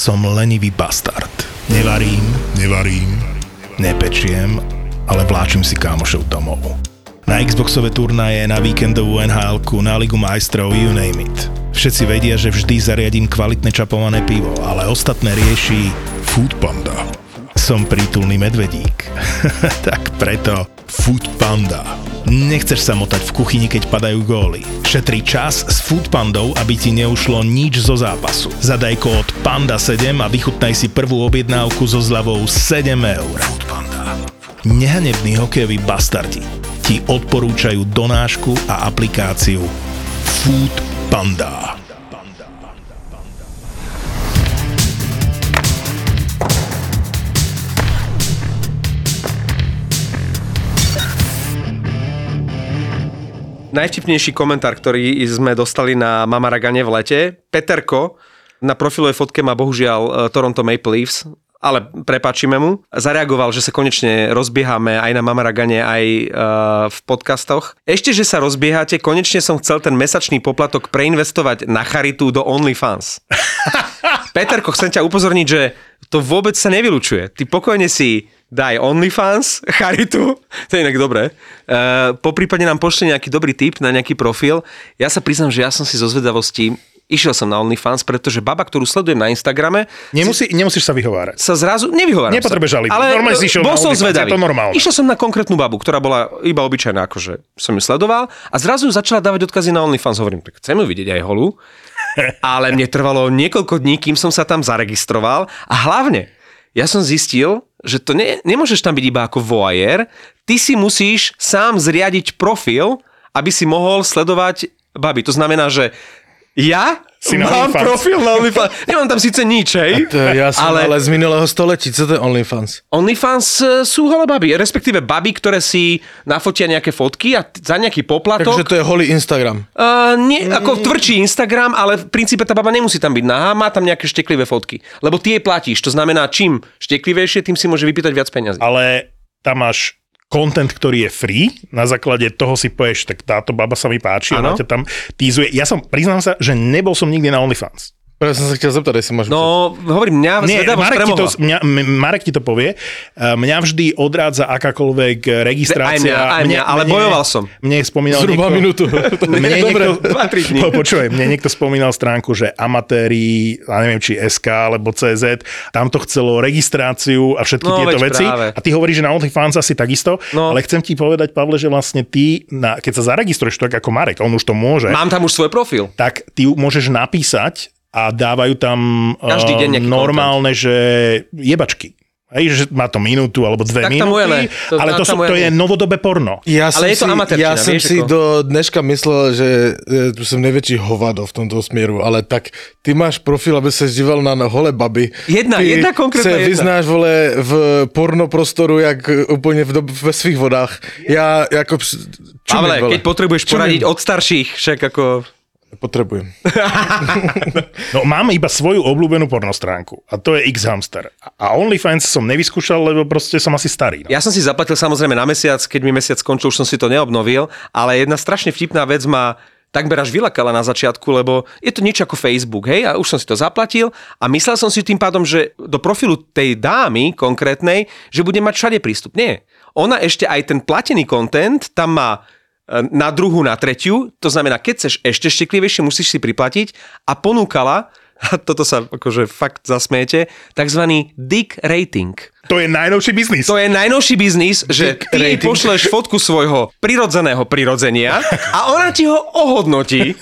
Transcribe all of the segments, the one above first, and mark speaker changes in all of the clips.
Speaker 1: som lenivý bastard. Nevarím, nevarím, nepečiem, ale vláčim si kámošov domov. Na Xboxové turnaje, na víkendovú nhl na Ligu majstrov, you name it. Všetci vedia, že vždy zariadím kvalitné čapované pivo, ale ostatné rieši Food Panda. Som prítulný medvedík. tak preto Food Panda. Nechceš sa motať v kuchyni, keď padajú góly. Šetri čas s Foodpandou, aby ti neušlo nič zo zápasu. Zadaj kód PANDA7 a vychutnaj si prvú objednávku so zľavou 7 eur. Nehanební hokejoví bastardi ti odporúčajú donášku a aplikáciu Food Panda.
Speaker 2: Najvtipnejší komentár, ktorý sme dostali na Mamaragane v lete. Peterko na profilovej fotke má bohužiaľ e, Toronto Maple Leafs, ale prepáčime mu. Zareagoval, že sa konečne rozbiehame aj na Mamaragane, aj uh, v podcastoch. Ešte, že sa rozbiehate, konečne som chcel ten mesačný poplatok preinvestovať na charitu do OnlyFans. Peterko, chcem ťa upozorniť, že to vôbec sa nevylučuje. Ty pokojne si daj OnlyFans, charitu, to je inak dobré. Uh, po prípade nám pošli nejaký dobrý tip na nejaký profil. Ja sa priznám, že ja som si zo zvedavosti Išiel som na OnlyFans, pretože baba, ktorú sledujem na Instagrame...
Speaker 1: Nemusí, si, nemusíš sa vyhovárať.
Speaker 2: Sa zrazu... Nevyhováram
Speaker 1: Nepotrebuješ žaliť.
Speaker 2: Ale normálne si išiel bol
Speaker 1: na
Speaker 2: som zvedavý.
Speaker 1: Je to normálne.
Speaker 2: Išiel som na konkrétnu babu, ktorá bola iba obyčajná, akože som ju sledoval a zrazu začala dávať odkazy na OnlyFans. Hovorím, tak chcem ju vidieť aj holú. Ale mne trvalo niekoľko dní, kým som sa tam zaregistroval a hlavne ja som zistil, že to ne, nemôžeš tam byť iba ako voyeur, ty si musíš sám zriadiť profil, aby si mohol sledovať baby. To znamená, že ja si mám profil na OnlyFans. Nemám tam síce nič, hej?
Speaker 3: To ja som ale... ale z minulého století. Co to je OnlyFans?
Speaker 2: OnlyFans e, sú holé baby, respektíve baby, ktoré si nafotia nejaké fotky a za nejaký poplatok...
Speaker 3: Takže to je holý Instagram.
Speaker 2: Uh, nie, ako tvrdší Instagram, ale v princípe tá baba nemusí tam byť nahá, má tam nejaké šteklivé fotky. Lebo ty jej platíš, to znamená, čím šteklivejšie, tým si môže vypýtať viac peniazy.
Speaker 1: Ale tam máš content, ktorý je free, na základe toho si povieš, tak táto baba sa mi páči, a ťa tam týzuje. Ja som, priznám sa, že nebol som nikdy na OnlyFans.
Speaker 3: Ja som sa chcel zeptať, si máš
Speaker 2: No, pocit. hovorím, mňa Nie,
Speaker 1: Marek ti, to, mňa, Marek ti to povie. Mňa vždy odrádza akákoľvek registrácia.
Speaker 2: Aj mňa, aj mňa, ale mne, bojoval som.
Speaker 1: Mne spomínal
Speaker 3: Zhruba
Speaker 1: niekto,
Speaker 3: minútu.
Speaker 1: mne Dobre, niekto, dní. Počuj, mne niekto spomínal stránku, že amatéri, a neviem, či SK alebo CZ, tam to chcelo registráciu a všetky no, tieto veci. Práve. A ty hovoríš, že na OnlyFans asi takisto, no. ale chcem ti povedať, Pavle, že vlastne ty, na, keď sa zaregistruješ tak ako Marek, on už to môže.
Speaker 2: Mám tam už svoj profil.
Speaker 1: Tak ty môžeš napísať a dávajú tam
Speaker 2: Každý deň
Speaker 1: normálne, content. že jebačky. Hej, že má to minútu alebo dve tak minúty, to, ale to, sú, to je novodobé porno.
Speaker 3: Ja ale je to si, Ja som si ako? do dneška myslel, že e, tu som najväčší hovado v tomto smieru, ale tak ty máš profil, aby sa díval na holé baby.
Speaker 2: Jedna, ty jedna konkrétna
Speaker 3: jedna. vyznáš, vole, v porno prostoru, jak úplne v, ve svých vodách. Ja, ako...
Speaker 2: Pavle, keď potrebuješ poradiť od starších, však ako...
Speaker 3: Potrebujem.
Speaker 1: no mám iba svoju obľúbenú pornostránku a to je X-Hamster. A OnlyFans som nevyskúšal, lebo proste som asi starý. No.
Speaker 2: Ja som si zaplatil samozrejme na mesiac, keď mi mesiac skončil, už som si to neobnovil, ale jedna strašne vtipná vec ma takmer až vylakala na začiatku, lebo je to niečo ako Facebook, hej, a už som si to zaplatil a myslel som si tým pádom, že do profilu tej dámy konkrétnej, že bude mať všade prístup. Nie. Ona ešte aj ten platený content tam má na druhú, na tretiu, to znamená, keď chceš ešte šteklivejšie, musíš si priplatiť a ponúkala, a toto sa akože fakt zasmiete, takzvaný dick rating.
Speaker 1: To je najnovší biznis.
Speaker 2: To je najnovší biznis, že ty jej pošleš fotku svojho prirodzeného prirodzenia a ona ti ho ohodnotí.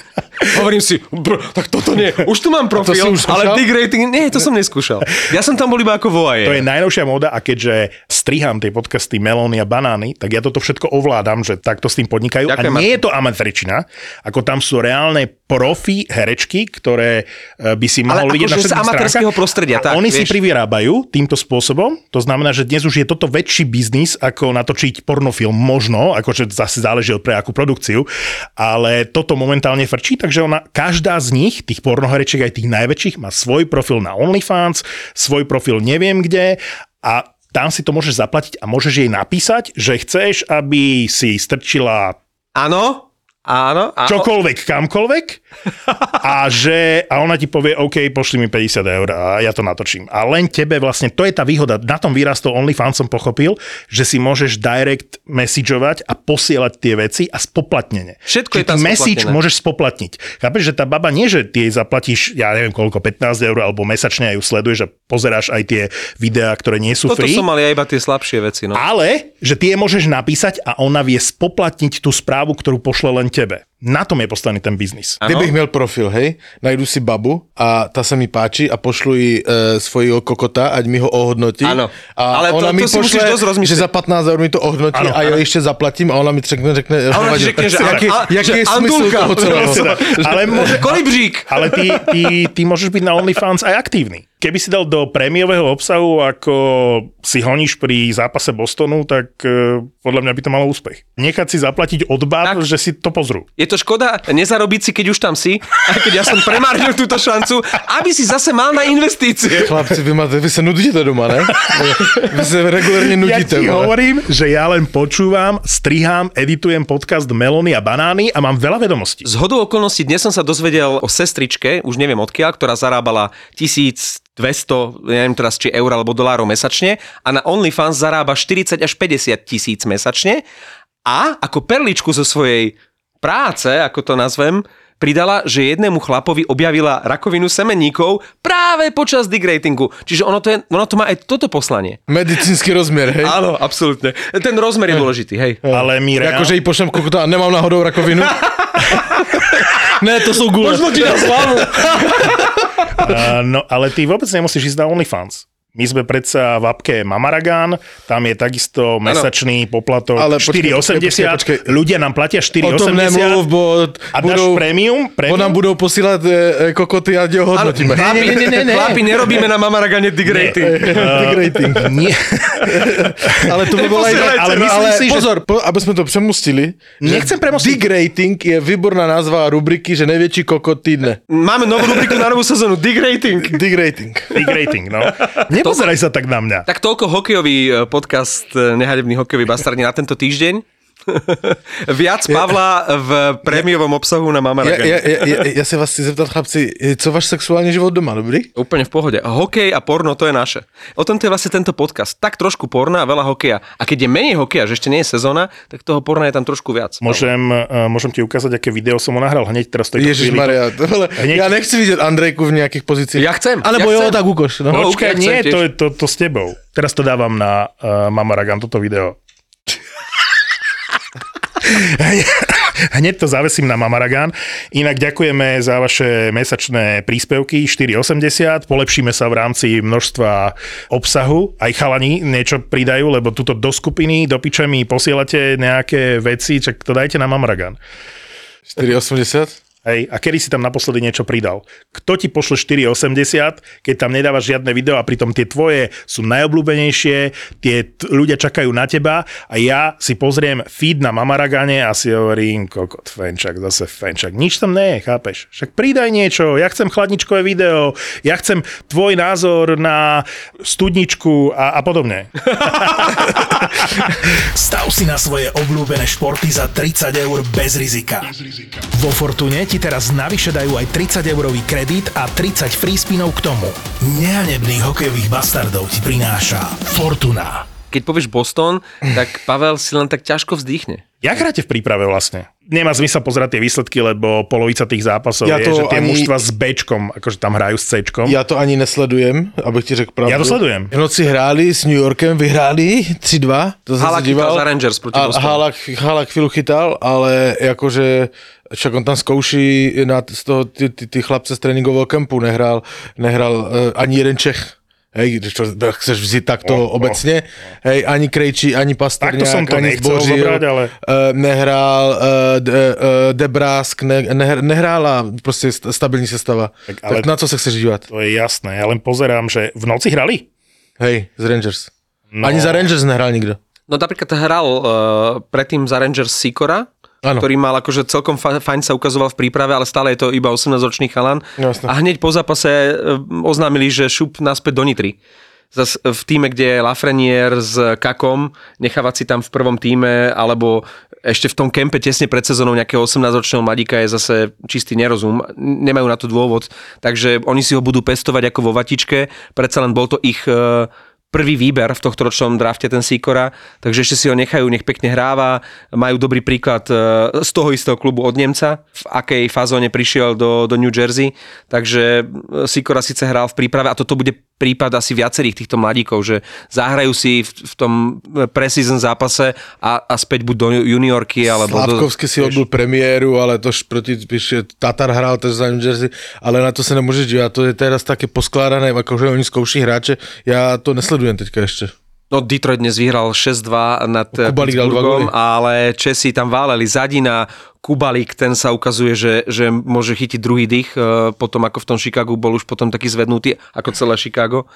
Speaker 2: Hovorím si, br, tak toto nie, už tu mám profil, ale dick rating, nie, to som neskúšal. Ja som tam bol iba ako voaje.
Speaker 1: To je najnovšia móda a keďže striham tie podcasty Melóny a Banány, tak ja toto všetko ovládam, že takto s tým podnikajú. Ďakujem, a nie je to amateričina, ako tam sú reálne profi herečky, ktoré e, by si mohol vidieť na všetkých
Speaker 2: amatérskeho prostredia.
Speaker 1: A tak, oni vieš. si privyrábajú týmto spôsobom, to znamená, že dnes už je toto väčší biznis, ako natočiť pornofilm. Možno, akože zase záleží od pre akú produkciu, ale toto momentálne frčí, takže ona, každá z nich, tých pornoherečiek aj tých najväčších, má svoj profil na OnlyFans, svoj profil neviem kde a tam si to môžeš zaplatiť a môžeš jej napísať, že chceš, aby si strčila
Speaker 2: Áno, áno.
Speaker 1: A... Čokoľvek, kamkoľvek A, že, a ona ti povie, OK, pošli mi 50 eur a ja to natočím. A len tebe vlastne, to je tá výhoda, na tom vyrastol OnlyFans som pochopil, že si môžeš direct messageovať a posielať tie veci a spoplatnenie.
Speaker 2: Všetko Čiže je
Speaker 1: tam message môžeš spoplatniť. Chápeš, že tá baba nie, že ty jej zaplatíš, ja neviem koľko, 15 eur alebo mesačne a ju sleduješ a pozeráš aj tie videá, ktoré nie sú
Speaker 2: Toto
Speaker 1: free.
Speaker 2: som mal ja iba tie slabšie veci. No.
Speaker 1: Ale, že ty je môžeš napísať a ona vie spoplatniť tú správu, ktorú pošle len tebe. Na tom je postavený ten biznis.
Speaker 3: Kdybych měl profil, hej, najdu si babu a ta se mi páči a pošlu ji e, svojho kokota, ať mi ho ohodnotí.
Speaker 2: Ano.
Speaker 3: A
Speaker 2: Ale to-
Speaker 3: ona
Speaker 2: to
Speaker 3: mi
Speaker 2: si musíš dosť rozmýšľať.
Speaker 3: že za 15 eur mi to ohodnotí
Speaker 1: Ano,
Speaker 3: a ja
Speaker 1: ano.
Speaker 3: ještě zaplatím a ona mi řekne, řekne,
Speaker 2: A ona ti
Speaker 3: "Hovadil."
Speaker 2: řekne, že ale-
Speaker 3: jaký,
Speaker 2: ale-
Speaker 3: jaký
Speaker 2: že
Speaker 3: je smysl toho celého?
Speaker 1: Ale, môže,
Speaker 2: Kolibřík!
Speaker 1: ale ty, ty, ty môžeš byť na OnlyFans aj aktívny. Keby si dal do prémiového obsahu, ako si honíš pri zápase Bostonu, tak uh, podľa mňa by to malo úspech. Nechať si zaplatiť od bab,
Speaker 2: Tak.
Speaker 1: že si to pozrú.
Speaker 2: Je to škoda nezarobiť si, keď už tam si, aj keď ja som premárnil túto šancu, aby si zase mal na investície.
Speaker 3: Chlapci, vy, máte, vy se nudíte doma, ne? Vy se regulérně
Speaker 1: Ja
Speaker 3: nudíte.
Speaker 1: ti
Speaker 3: vole.
Speaker 1: hovorím, že ja len počúvam, strihám, editujem podcast Melony a banány a mám veľa vedomostí.
Speaker 2: Z hodou okolností dnes som sa dozvedel o sestričke, už neviem odkiaľ, ktorá zarábala 1200, neviem teraz či eur alebo dolárov mesačne a na OnlyFans zarába 40 až 50 tisíc mesačne a ako perličku zo svojej práce, ako to nazvem, pridala, že jednému chlapovi objavila rakovinu semenníkov práve počas digratingu. Čiže ono to, je, ono to má aj toto poslanie.
Speaker 3: Medicínsky rozměr, hej?
Speaker 2: Áno, absolútne. Ten rozmer je dôležitý, hej.
Speaker 1: Ale my reál...
Speaker 3: Jakože jí pošlem kokota a nemám náhodou rakovinu. ne, to jsou gule.
Speaker 2: Možno ti na slavu.
Speaker 1: Uh, no, ale ty vôbec nemusíš ísť na OnlyFans. My sme predsa v apke Mamaragán, tam je takisto mesačný poplatok
Speaker 3: Ale počkej,
Speaker 1: 4,80.
Speaker 3: počkej, počkej, počkej.
Speaker 1: Ľudia nám platia
Speaker 3: O tom nemluv,
Speaker 1: 4,80.
Speaker 3: bo
Speaker 1: A dáš
Speaker 3: budou,
Speaker 1: premium?
Speaker 3: bo
Speaker 1: premium?
Speaker 3: nám budou posílat e, e, kokoty a ho hodnotíme.
Speaker 2: Chlapi,
Speaker 3: Ne, ne, ne, ne, ne.
Speaker 2: chlapi, nerobíme na Mamaragane digrating.
Speaker 3: Digrating.
Speaker 1: Nie.
Speaker 3: Ale to by bola inak, ale, ale
Speaker 1: myslím si, že-
Speaker 3: pozor, po, aby sme to přemustili.
Speaker 1: Nechcem premostiť.
Speaker 3: Digrating je výborná názva rubriky, že největší kokot týdne.
Speaker 2: Máme novú rubriku na novú sezónu, digrating.
Speaker 3: Digrating.
Speaker 1: Big rating, no. Nepozeraj sa tak na mňa.
Speaker 2: Tak toľko hokejový e, podcast, e, nehanebný hokejový bastardní na tento týždeň. Viac Pavla v prémiovom obsahu na
Speaker 3: Ja,
Speaker 2: Mamaragane.
Speaker 3: ja, ja, ja, ja se vás chci zeptat, chlapci, co váš sexuální život doma, dobrý?
Speaker 2: Úplne v pohode. Hokej a porno, to je naše. O tomto je vlastne tento podcast. Tak trošku porna a veľa hokeja. A keď je menej hokeja, že ešte nie je sezóna, tak toho porna je tam trošku viac.
Speaker 1: Môžem, uh, môžem ti ukázať, aké video som mu nahral hneď teraz.
Speaker 3: Ježiš. Maria,
Speaker 1: Hneď-
Speaker 3: ja nechci vidět Andrejku v nějakých pozicích.
Speaker 2: Ja chcem,
Speaker 3: Alebo
Speaker 2: ja
Speaker 3: jo,
Speaker 2: chcem.
Speaker 3: tak ukoš. No.
Speaker 2: No.
Speaker 1: Počkaj,
Speaker 2: ja chcem
Speaker 1: nie, to, je to, to s tebou. Teraz to dávam na uh, Mamaragan, toto video. Hneď to zavesím na Mamaragan. Inak ďakujeme za vaše mesačné príspevky 4,80. Polepšíme sa v rámci množstva obsahu. Aj chalani niečo pridajú, lebo tuto do skupiny, do piče mi posielate nejaké veci, čak to dajte na Mamaragan.
Speaker 3: 4,80?
Speaker 1: Hej, a kedy si tam naposledy niečo pridal? Kto ti pošle 4,80, keď tam nedávaš žiadne video a pritom tie tvoje sú najobľúbenejšie, tie t- ľudia čakajú na teba a ja si pozriem feed na Mamaragane a si hovorím, kokot, fenčak, zase fenčak. Nič tam nie je, chápeš? Však pridaj niečo, ja chcem chladničkové video, ja chcem tvoj názor na studničku a, a podobne.
Speaker 4: Stav si na svoje obľúbené športy za 30 eur bez rizika. Vo Fortune ti teraz navyše dajú aj 30 eurový kredit a 30 free spinov k tomu. Nehanebných hokejových bastardov ti prináša Fortuna.
Speaker 2: Keď povieš Boston, tak Pavel si len tak ťažko vzdýchne.
Speaker 1: Jak hráte v príprave vlastne? Nemá zmysel pozerať tie výsledky, lebo polovica tých zápasov
Speaker 3: Ja
Speaker 1: je,
Speaker 3: to
Speaker 1: že tie
Speaker 3: ani-
Speaker 1: mužstva s Bčkom, akože tam hrajú s Cčkom.
Speaker 3: Já to ani nesledujem, abych ti řekl pravdu.
Speaker 1: Ja to sledujem.
Speaker 3: V noci hráli s New Yorkem, vyhráli 3-2. To
Speaker 2: Halak
Speaker 3: díval.
Speaker 2: za Rangers proti
Speaker 3: a. Halak, Halak chvíľu chytal, ale jakože však on tam zkouší na, z toho, ty, ty, ty chlapce z tréninkového kempu, nehrál, nehrál uh, ani jeden Čech. Hej, když to chceš vzít takto
Speaker 1: Oh,
Speaker 3: oh, obecně, hej, ani Krejčí, ani Pasterňák,
Speaker 1: som to
Speaker 3: ani Zbořil,
Speaker 1: zobrať, ale-
Speaker 3: uh, nehrál uh, de, uh, Debrásk, ne, nehr, nehrála prostě st- stabilní sestava.
Speaker 1: Tak
Speaker 3: Tak,
Speaker 1: ale-
Speaker 3: tak na co se chceš dívat?
Speaker 1: To je jasné, ja len pozerám, že v noci hrali?
Speaker 3: Hej, z Rangers.
Speaker 1: No.
Speaker 3: Ani za Rangers nehrál nikdo.
Speaker 2: No napríklad hral uh, predtým za Rangers Sikora,
Speaker 3: Áno.
Speaker 2: ktorý mal akože celkom fa- fajn sa ukazoval v príprave, ale stále je to iba 18-ročný chalan.
Speaker 3: Jasné.
Speaker 2: A hneď po zápase uh, oznámili, že šup naspäť do Nitry. Zas v týme, kde je Lafreniere s Kakom, nechávať si tam v prvom týme, alebo ešte v tom kempe tesne pred sezónou nejakého 18-ročného mladíka je zase čistý nerozum. Nemajú na to dôvod, takže oni si ho budú pestovať ako vo vatičke. Predsa len bol to ich e, prvý výber v tohto ročnom drafte ten Sikora, takže ešte si ho nechajú, nech pekne hráva. Majú dobrý príklad e, z toho istého klubu od Nemca, v akej fazóne prišiel do, do New Jersey, takže e, Sikora síce hral v príprave a toto bude prípad asi viacerých týchto mladíkov, že zahrajú si v, v tom preseason zápase a, a späť buď do juniorky, alebo
Speaker 3: Sladkovský
Speaker 2: do,
Speaker 3: si odbil premiéru, ale to proti píše, Tatar hral tež za New Jersey, ale na to sa nemôžeš dívať, to je teraz také poskládané, akože oni skouší hráče, ja to nesledujem teďka ešte.
Speaker 2: No Detroit dnes vyhral 6-2 nad
Speaker 3: Kubalik dal dva
Speaker 2: Pittsburghom, ale Česi tam váleli Zadina, Kubalik, ten sa ukazuje, že, že môže chytiť druhý dých, e, potom ako v tom Chicagu bol už potom taký zvednutý, ako celé Chicago.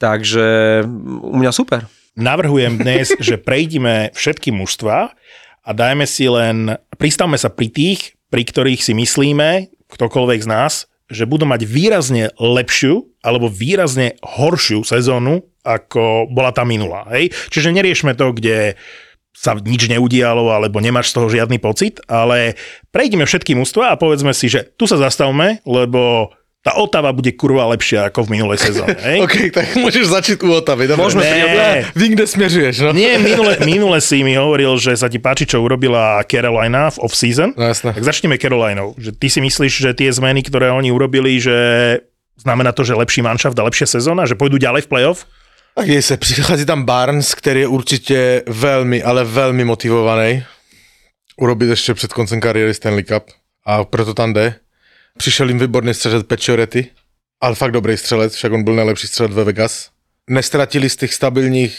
Speaker 2: Takže u mňa super.
Speaker 1: Navrhujem dnes, že prejdime všetky mužstva a dajme si len, pristavme sa pri tých, pri ktorých si myslíme, ktokoľvek z nás, že budú mať výrazne lepšiu alebo výrazne horšiu sezónu, ako bola tá minulá. Hej? Čiže neriešme to, kde sa nič neudialo alebo nemáš z toho žiadny pocit, ale prejdeme všetky mužstva a povedzme si, že tu sa zastavme, lebo tá Otava bude kurva lepšia ako v minulej sezóne. Hej?
Speaker 3: OK, tak môžeš začať u Otavy. Dobre.
Speaker 2: Môžeme
Speaker 1: si
Speaker 3: ne, Vy kde smeruješ, no?
Speaker 1: Nie, minule, minule si mi hovoril, že sa ti páči, čo urobila Carolina v off-season.
Speaker 3: No jasné.
Speaker 1: Tak začneme Carolinou. Že ty si myslíš, že tie zmeny, ktoré oni urobili, že znamená to, že lepší manšaft a lepšia sezóna, že pôjdu ďalej v playoff?
Speaker 3: Tak je se, přichází tam Barnes, který je určitě velmi, ale velmi motivovaný. Urobit ještě před koncem kariéry Stanley Cup. A proto tam jde. Přišel jim výborný střelec Pečorety, ale fakt dobrý střelec, však on byl nejlepší střelec ve Vegas. Nestratili z těch stabilních,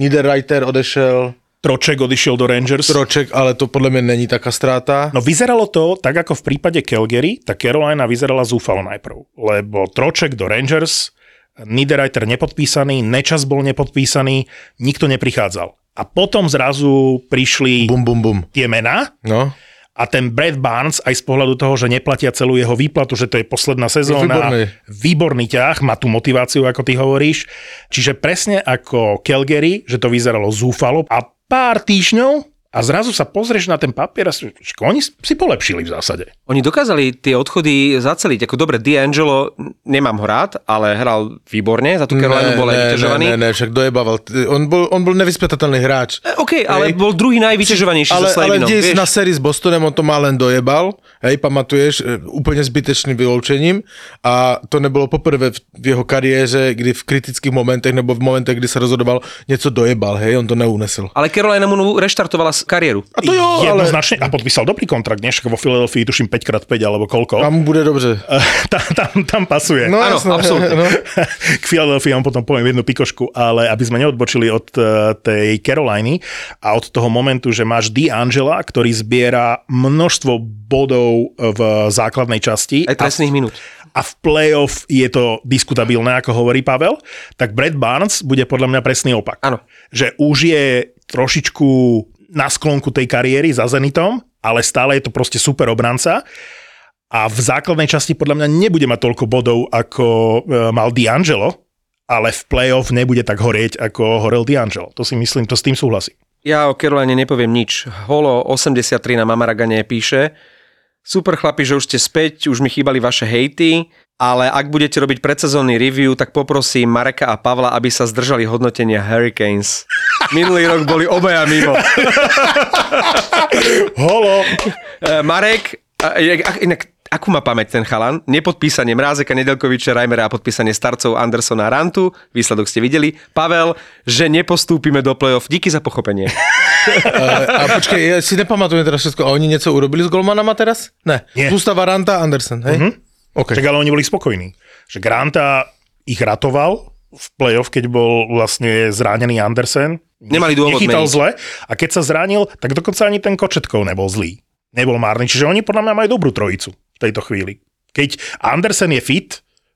Speaker 3: Niederreiter odešel,
Speaker 1: Troček odišiel do Rangers.
Speaker 3: Troček, ale to podle mě není taká ztráta.
Speaker 1: No vyzeralo to, tak ako v prípade Calgary, tak Carolina vyzerala zúfalo najprv. Lebo Troček do Rangers, Niederreiter nepodpísaný, Nečas bol nepodpísaný, nikto neprichádzal. A potom zrazu prišli
Speaker 3: Bum, bum, bum.
Speaker 1: tie mená
Speaker 3: No,
Speaker 1: a ten Brad Barnes aj z pohľadu toho, že neplatia celú jeho výplatu, že to je posledná sezóna,
Speaker 3: výborný.
Speaker 1: výborný ťah, má tú motiváciu, ako ty hovoríš. Čiže presne ako Calgary, že to vyzeralo zúfalo a pár týždňov a zrazu sa pozrieš na ten papier a si, že oni si polepšili v zásade.
Speaker 2: Oni dokázali tie odchody zaceliť. Ako dobre, D'Angelo, nemám ho rád, ale hral výborne, za tú Carolinu bol aj
Speaker 3: ne,
Speaker 2: vyťažovaný.
Speaker 3: ne, ne, však dojebával. On bol, on bol nevyspytateľný hráč.
Speaker 2: E, OK, ale
Speaker 3: Hej.
Speaker 2: bol druhý najvyťažovanejší
Speaker 3: ale,
Speaker 2: so
Speaker 3: ale
Speaker 2: Slavinom.
Speaker 3: kde
Speaker 2: vieš?
Speaker 3: na sérii s Bostonem on to má len dojebal, hej, pamatuješ, e, úplne zbytečným vyloučením a to nebylo poprvé v, v jeho kariéře, kdy v kritických momentech nebo v momentech, kdy se rozhodoval, něco dojebal, hej, on to neunesl.
Speaker 2: Ale Carolina mu reštartovala s- kariéru.
Speaker 3: A to jo, ale
Speaker 1: Jednoznačne, a podpísal dobrý kontrakt, nie? Však vo Philadelphii tuším 5x5 alebo koľko.
Speaker 3: tam bude dobře.
Speaker 1: tam, tam, tam pasuje.
Speaker 3: No,
Speaker 2: Áno,
Speaker 3: jasné,
Speaker 2: absolútne.
Speaker 3: No.
Speaker 1: K Philadelphii vám potom poviem jednu pikošku, ale aby sme neodbočili od eh, tej Caroliny a od toho momentu, že máš D'Angela, ktorý zbiera množstvo bodov v základnej časti
Speaker 2: Aj
Speaker 1: a,
Speaker 2: trestných minút.
Speaker 1: a v playoff je to diskutabilné, ako hovorí Pavel, tak Brad Barnes bude podľa mňa presný opak.
Speaker 2: Áno.
Speaker 1: Že už je trošičku na sklonku tej kariéry za Zenitom, ale stále je to proste super obranca a v základnej časti podľa mňa nebude mať toľko bodov, ako e, mal D'Angelo, ale v playoff nebude tak horieť, ako horel D'Angelo. To si myslím, to s tým súhlasím.
Speaker 2: Ja o Caroline nepoviem nič. Holo 83 na Mamaragane píše, super chlapi, že už ste späť, už mi chýbali vaše hejty, ale ak budete robiť predsezónny review, tak poprosím Mareka a Pavla, aby sa zdržali hodnotenia Hurricanes. Minulý rok boli obaja mimo.
Speaker 1: Holo!
Speaker 2: E, Marek, a- inak, ak- inak akú má pamäť ten chalan? Nepodpísanie Mrázeka, Nedelkoviča, Reimera a podpísanie starcov Andersona a Rantu. Výsledok ste videli. Pavel, že nepostúpime do play-off. Díky za pochopenie.
Speaker 3: A počkej, ja si nepamatujem teraz všetko. A oni něco urobili s golmanama teraz? Ne.
Speaker 1: Nie.
Speaker 3: Zústava Ranta Andersen, hej? Mm-hmm. Okay.
Speaker 1: Čak, ale oni boli spokojní. Že Granta ich ratoval v playoff, keď bol vlastne zranený Andersen.
Speaker 2: Nemali dôvod
Speaker 1: Nechytal
Speaker 2: meniť.
Speaker 1: zle a keď sa zranil, tak dokonca ani ten Kočetkov nebol zlý. Nebol márny. Čiže oni podľa mňa majú dobrú trojicu v tejto chvíli. Keď Andersen je fit,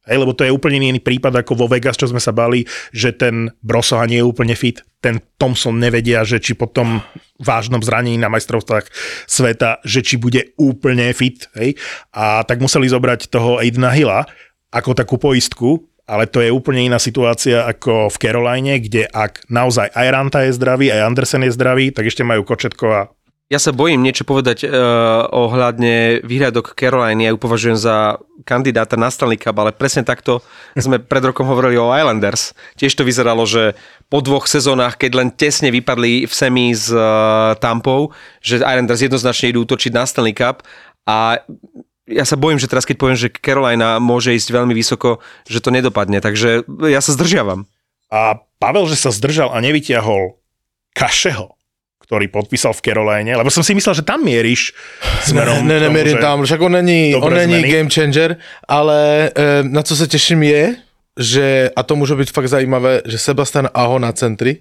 Speaker 1: hej, lebo to je úplne iný prípad ako vo Vegas, čo sme sa bali, že ten Brosoha nie je úplne fit, ten Thompson nevedia, že či po tom vážnom zranení na majstrovstvách sveta, že či bude úplne fit, hej, a tak museli zobrať toho Aidena Hilla ako takú poistku ale to je úplne iná situácia ako v Caroline, kde ak naozaj aj Ranta je zdravý, aj Andersen je zdravý, tak ešte majú Kočetko a
Speaker 2: Ja sa bojím niečo povedať uh, ohľadne výhľadok Caroline. Ja ju považujem za kandidáta na Stanley Cup, ale presne takto sme pred rokom hovorili o Islanders. Tiež to vyzeralo, že po dvoch sezónach, keď len tesne vypadli v semi s uh, Tampou, že Islanders jednoznačne idú útočiť na Stanley Cup a ja sa bojím, že teraz keď poviem, že Carolina môže ísť veľmi vysoko, že to nedopadne. Takže ja sa zdržiavam.
Speaker 1: A Pavel, že sa zdržal a nevyťahol Kašeho, ktorý podpísal v Caroline, lebo som si myslel, že tam mieríš smerom
Speaker 3: Ne, ne, nemierim tam, však on není, on není game changer, ale e, na co se těším je, že, a to může být fakt zajímavé, že Sebastian Aho na centri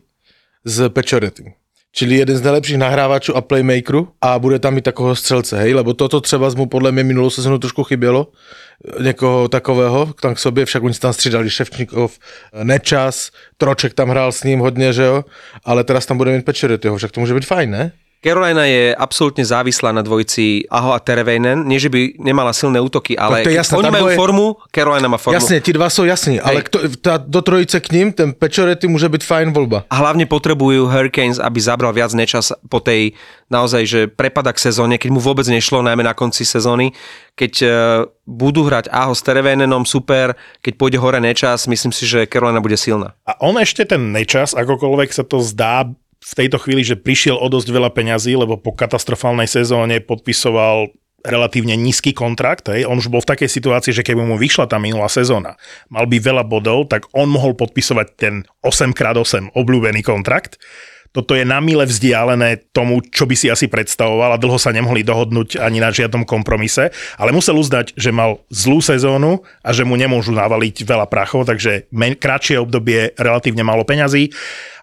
Speaker 3: z Pečorety. Čili jeden z nejlepších nahrávačů a playmakerů a bude tam mít takového střelce, hej, lebo toto třeba mu podle mě minulou sezonu trošku chybělo, někoho takového tam k sobě, však oni tam střídali Ševčníkov, Nečas, Troček tam hrál s ním hodně, že jo, ale teraz tam bude mít Pečoretyho, však to může být fajn, ne?
Speaker 2: Carolina je absolútne závislá na dvojici Aho a Tereveinen. Nie, že by nemala silné útoky, ale
Speaker 3: to je jasné,
Speaker 2: oni
Speaker 3: tá
Speaker 2: majú
Speaker 3: dvoje-
Speaker 2: formu, Carolina má formu.
Speaker 3: Jasně, ti dva jsou jasní, ale kto, ta, do trojice k ním, ten Pečorety může být fajn volba.
Speaker 2: A hlavne potrebujú Hurricanes, aby zabral viac nečas po tej naozaj, že prepada k sezóne, keď mu vôbec nešlo, najmä na konci sezóny. Keď e, budú hrať Aho s Terevenenom, super, keď pôjde hore nečas, myslím si, že Carolina bude silná.
Speaker 1: A on ešte ten nečas, akokoľvek sa to zdá v tejto chvíli, že prišiel o dosť veľa peňazí, lebo po katastrofálnej sezóne podpisoval relatívne nízky kontrakt. Hej. On už bol v takej situácii, že keby mu vyšla tá minulá sezóna, mal by veľa bodov, tak on mohol podpisovať ten 8x8 obľúbený kontrakt. Toto je na mile vzdialené tomu, čo by si asi predstavoval a dlho sa nemohli dohodnúť ani na žiadnom kompromise, ale musel uznať, že mal zlú sezónu a že mu nemôžu navaliť veľa prachov, takže kratšie obdobie, relatívne málo peňazí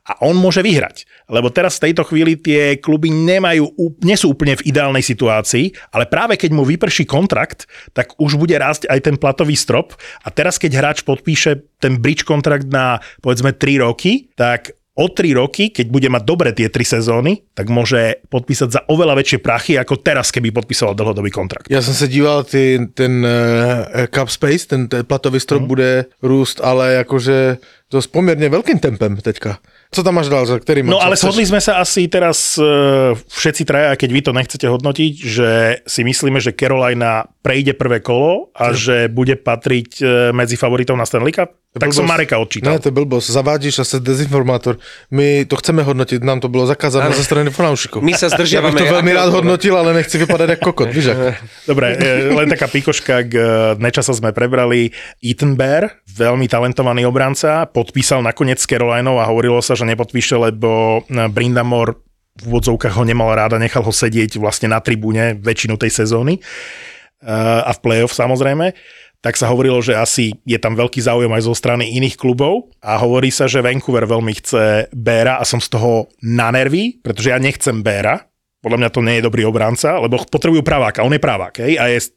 Speaker 1: a on môže vyhrať. Lebo teraz v tejto chvíli tie kluby nemajú, nie sú úplne v ideálnej situácii, ale práve keď mu vyprší kontrakt, tak už bude rásť aj ten platový strop a teraz keď hráč podpíše ten bridge kontrakt na povedzme 3 roky, tak o 3 roky, keď bude mať dobre tie 3 sezóny, tak môže podpísať za oveľa väčšie prachy, ako teraz, keby podpisoval dlhodobý kontrakt.
Speaker 3: Já jsem se díval, ty, ten uh, cap space, ten, ten platový strop
Speaker 1: Mhm.
Speaker 3: bude růst, ale jakože to s poměrně velkým tempem teďka. Co tam máš dál, za ktorý
Speaker 1: No ale shodli sme sa asi teraz e, všetci traja, aj keď vy to nechcete hodnotiť, že si myslíme, že Carolina prejde prvé kolo a že bude patriť e, medzi favoritov na Stanley Cup? Tak som
Speaker 3: blbosť.
Speaker 1: Mareka odčítal.
Speaker 3: Ne, to je blbosť. Zavádíš a se dezinformátor. My to chceme hodnotiť, nám to bylo zakázané ze strany fanoušikov.
Speaker 2: My sa
Speaker 3: Ja bych
Speaker 2: zdržiavame.
Speaker 3: to veľmi rád hodnotil, ale nechci vypadať ako kokot, víš ak?
Speaker 1: Dobre, e, len taká pikoška, k e, Nečasa sme prebrali. Ethan Bear, veľmi talentovaný obranca, podpísal nakoniec s Carolinou a hovorilo sa, že nepodpíše, lebo e, Brindamore v úvodzovkách ho nemal rád a nechal ho sedieť vlastne na tribúne väčšinu tej sezóny E, a v play-off samozrejme. Tak sa hovorilo, že asi je tam veľký záujem aj zo strany iných klubov a hovorí sa, že Vancouver veľmi chce Béra a som z toho na nervy, pretože ja nechcem Béra, podľa mňa to nie je dobrý obranca, lebo potrebujú praváka, on je pravák, hej, a je,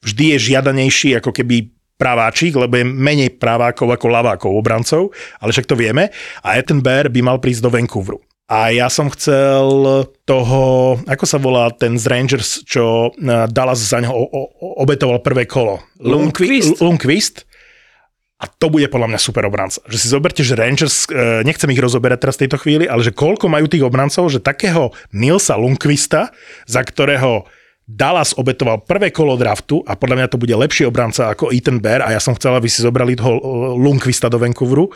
Speaker 1: vždy je žiadanejší ako keby praváčik, lebo je menej pravákov ako lavákov obrancov, ale však to vieme. A Ethan Bear by mal prísť do Vancouveru. A ja som chcel toho, ako sa volá ten z Rangers, čo eh, Dallas za neho obetoval prvé kolo.
Speaker 2: Lundqvist.
Speaker 1: Lundqvist. A to bude podľa mňa super obranca. Že si zoberte, že Rangers, e, nechcem ich rozoberať teraz v tejto chvíli, ale že koľko majú tých obrancov, že takého Nilsa Lundqvista, za ktorého Dallas obetoval prvé kolo draftu a podľa mňa to bude lepší obranca ako Ethan Bear a ja som chcel, aby si zobrali toho e, Lundqvista do Vancouveru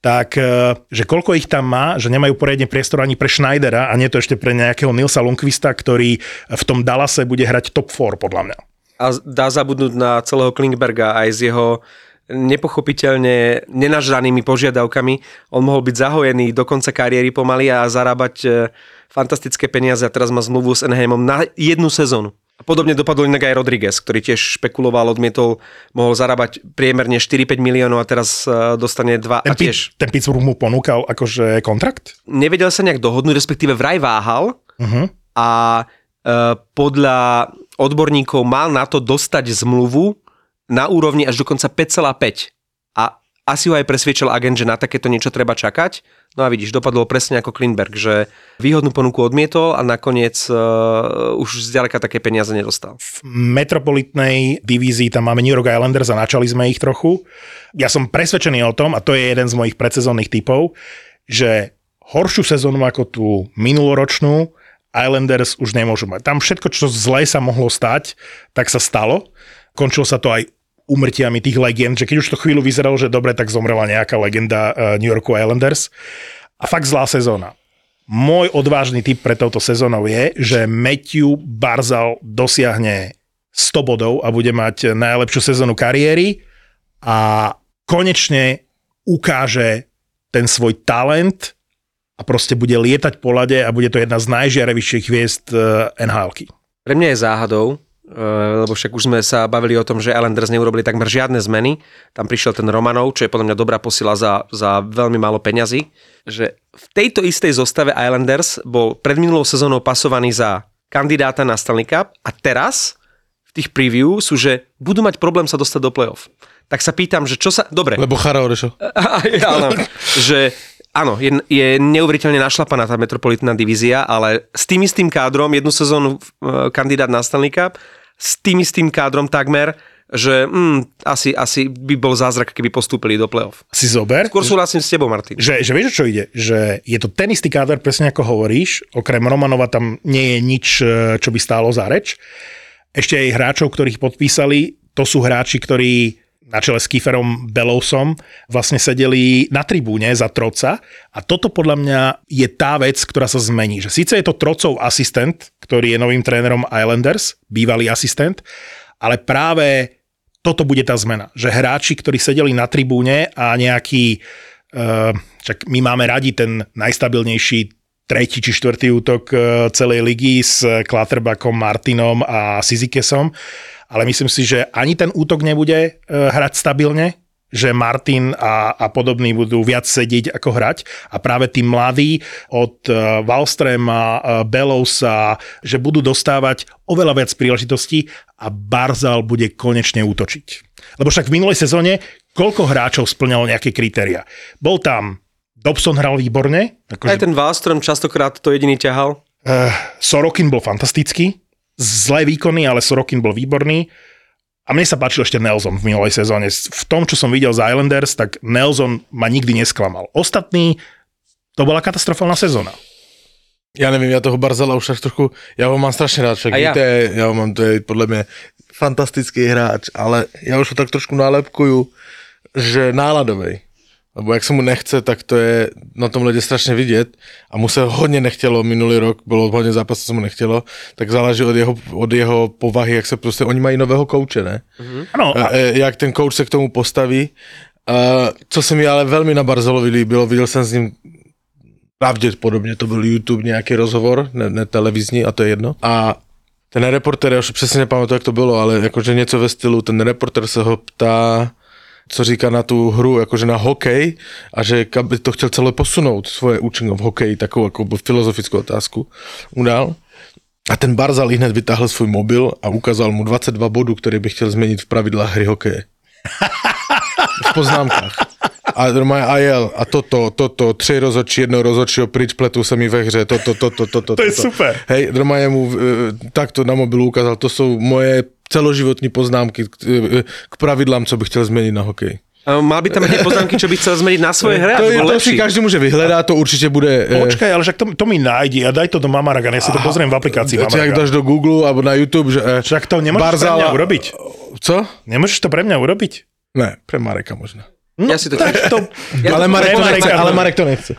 Speaker 1: tak e, že koľko ich tam má, že nemajú poriadne priestor ani pre Schneidera a nie to ešte pre nejakého Nilsa Lundqvista, ktorý v tom Dallase bude hrať top 4 podľa mňa.
Speaker 2: A dá zabudnúť na celého Klingberga aj s jeho nepochopiteľne nenažranými požiadavkami. On mohol byť zahojený do konca kariéry pomaly a zarábať fantastické peniaze a teraz má zmluvu s Enheimom na jednu sezónu. A podobne dopadol inak aj Rodriguez, ktorý tiež špekuloval, odmietol, mohol zarábať priemerne 4-5 miliónov a teraz e, dostane 2 a
Speaker 1: Ten, Pit-
Speaker 2: tiež
Speaker 1: ten Pittsburgh mu ponúkal akože kontrakt?
Speaker 2: nevedel sa nejak dohodnúť, respektíve vraj váhal
Speaker 1: Uh-huh.
Speaker 2: a e, podľa odborníkov mal na to dostať zmluvu na úrovni až dokonca 5,5. Asi ho aj presviečal agent, že na takéto niečo treba čakať. No a vidíš, dopadlo presne ako Klinberg, že výhodnú ponuku odmietol a nakoniec uh, už zďaleka také peniaze nedostal.
Speaker 1: V metropolitnej divízii tam máme New York Islanders a načali sme ich trochu. Ja som presvedčený o tom, a to je jeden z mojich predsezónnych typov, že horšiu sezónu ako tú minuloročnú Islanders už nemôžu mať. Tam všetko, čo zle sa mohlo stať, tak sa stalo. Končilo sa to aj umrtiami tých legend, že keď už to chvíľu vyzeralo, že dobre, tak zomrela nejaká legenda uh, New Yorku Islanders. A fakt zlá sezóna. Môj odvážny tip pre touto sezónou je, že Matthew Barzal dosiahne 100 bodov a bude mať najlepšiu sezónu kariéry a konečne ukáže ten svoj talent a proste bude lietať po lade a bude to jedna z najžiarevejších hviezd uh, nhl
Speaker 2: Pre mňa je záhadou, Eh, lebo však už sme sa bavili o tom, že Islanders neurobili takmer žiadne zmeny. Tam prišiel ten Romanov, čo je podľa mňa dobrá posila za, za veľmi málo peňazí. Že v tejto istej zostave Islanders bol pred minulou sezónou pasovaný za kandidáta na Stanley Cup a teraz v tých preview sú, že budú mať problém sa dostať do playoff. Tak sa pýtam, že čo sa... Dobre.
Speaker 3: Lebo Chara odešol.
Speaker 2: Áno, že áno, je, je neuveriteľne našlapaná tá metropolitná divízia, ale s tým istým kádrom jednu sezónu eh, kandidát na Stanley Cup s tým istým kádrom takmer, že mm, asi, asi by bol zázrak, keby postúpili do play-off.
Speaker 1: Si zober.
Speaker 2: Skôr súhlasím s tebou, Martin.
Speaker 1: Že, že vieš, čo ide? Že je to ten istý káder, presne ako hovoríš. Okrem Romanova tam nie je nič, e, čo by stálo za reč. Ešte aj hráčov, ktorých podpísali, to sú hráči, ktorí na čele s Kieferom Belousom vlastne sedeli na tribúne za Troca a toto podľa mňa je tá vec, ktorá sa zmení. Že síce je to Trocov asistent, ktorý je novým trénerom Islanders, bývalý asistent, ale práve toto bude tá zmena. Že hráči, ktorí sedeli na tribúne a nejaký, uh, čak my máme radi ten najstabilnejší tretí či štvrtý útok uh, celej ligy s Klatterbakom, Martinom a Sizikesom, ale myslím si, že ani ten útok nebude e, hrať stabilne, že Martin a, a podobní budú viac sedieť ako hrať a práve tí mladí od uh, Wallstrema, uh, Belousa, že budú dostávať oveľa viac príležitostí a Barzal bude konečne útočiť. Lebo však v minulej sezóne koľko hráčov splňalo nejaké kritéria? Bol tam Dobson hral výborne.
Speaker 2: Akože... Aj ten Wallström častokrát to jediný ťahal.
Speaker 1: Uh, Sorokin bol fantastický zlé výkony, ale Sorokin bol výborný. A mne sa páčil ešte Nelson v minulej sezóne. V tom, čo som videl z Islanders, tak Nelson ma nikdy nesklamal. Ostatný, to bola katastrofálna sezóna.
Speaker 3: Ja neviem, ja toho Barzala už tak trochu, ja ho mám strašne rád, však ja. víte, ja ho mám, to je podľa mňa fantastický hráč, ale ja už ho tak trošku nálepkujú, že náladovej. Lebo jak sa mu nechce, tak to je na tom lede strašne vidieť a mu sa hodne nechtělo minulý rok, bolo hodne zápasov, sa mu nechtělo, tak záleží od jeho, od jeho povahy, jak sa proste, oni mají nového kouče, ne? Mm-hmm. Ano. A, e, jak ten kouč se k tomu postaví. A, co se mi ale veľmi na Barzalovi líbilo, videl jsem s ním pravděpodobně to byl YouTube nějaký rozhovor, ne, ne televizní a to je jedno. A ten reporter, já už přesně nepamatuju, jak to bylo, ale jakože něco ve stylu, ten reporter se ho ptá, co říká na tu hru, jakože na hokej a že by to chtěl celé posunout, svoje účinky v hokeji, takovou jako filozofickou otázku udal. A ten Barzal hned vytáhl svůj mobil a ukázal mu 22 bodů, které by chtěl změnit v pravidlách hry hokeje. v poznámkách. A normálně a jel, a toto, toto, tři rozhodčí, jedno rozhodčího pryč, pletu se mi ve hře, toto, toto, toto.
Speaker 1: To je super.
Speaker 3: Hej, normálně mu e, takto na mobilu ukázal, to jsou moje celoživotní poznámky k, k pravidlám, co bych chtěl změnit na hokej.
Speaker 2: Mal by tam tie poznámky, čo by chcel zmeniť na svoje hre,
Speaker 3: to, to si každý môže vyhľadať, to určite bude...
Speaker 1: E, Počkaj, ale však to, to mi nájdi a daj to do Mamaragan, ja si to pozriem v aplikácii Mamaragan.
Speaker 3: Ak dáš do Google alebo na YouTube, že... E,
Speaker 1: však to nemôžeš Barzala... pre mňa urobiť.
Speaker 3: Co?
Speaker 1: Nemôžeš to pre mňa urobiť?
Speaker 3: Ne, pre Mareka možno.
Speaker 2: No, ja si to, tak to
Speaker 3: ja ale, Marek to nechce, ale Marek to nechce.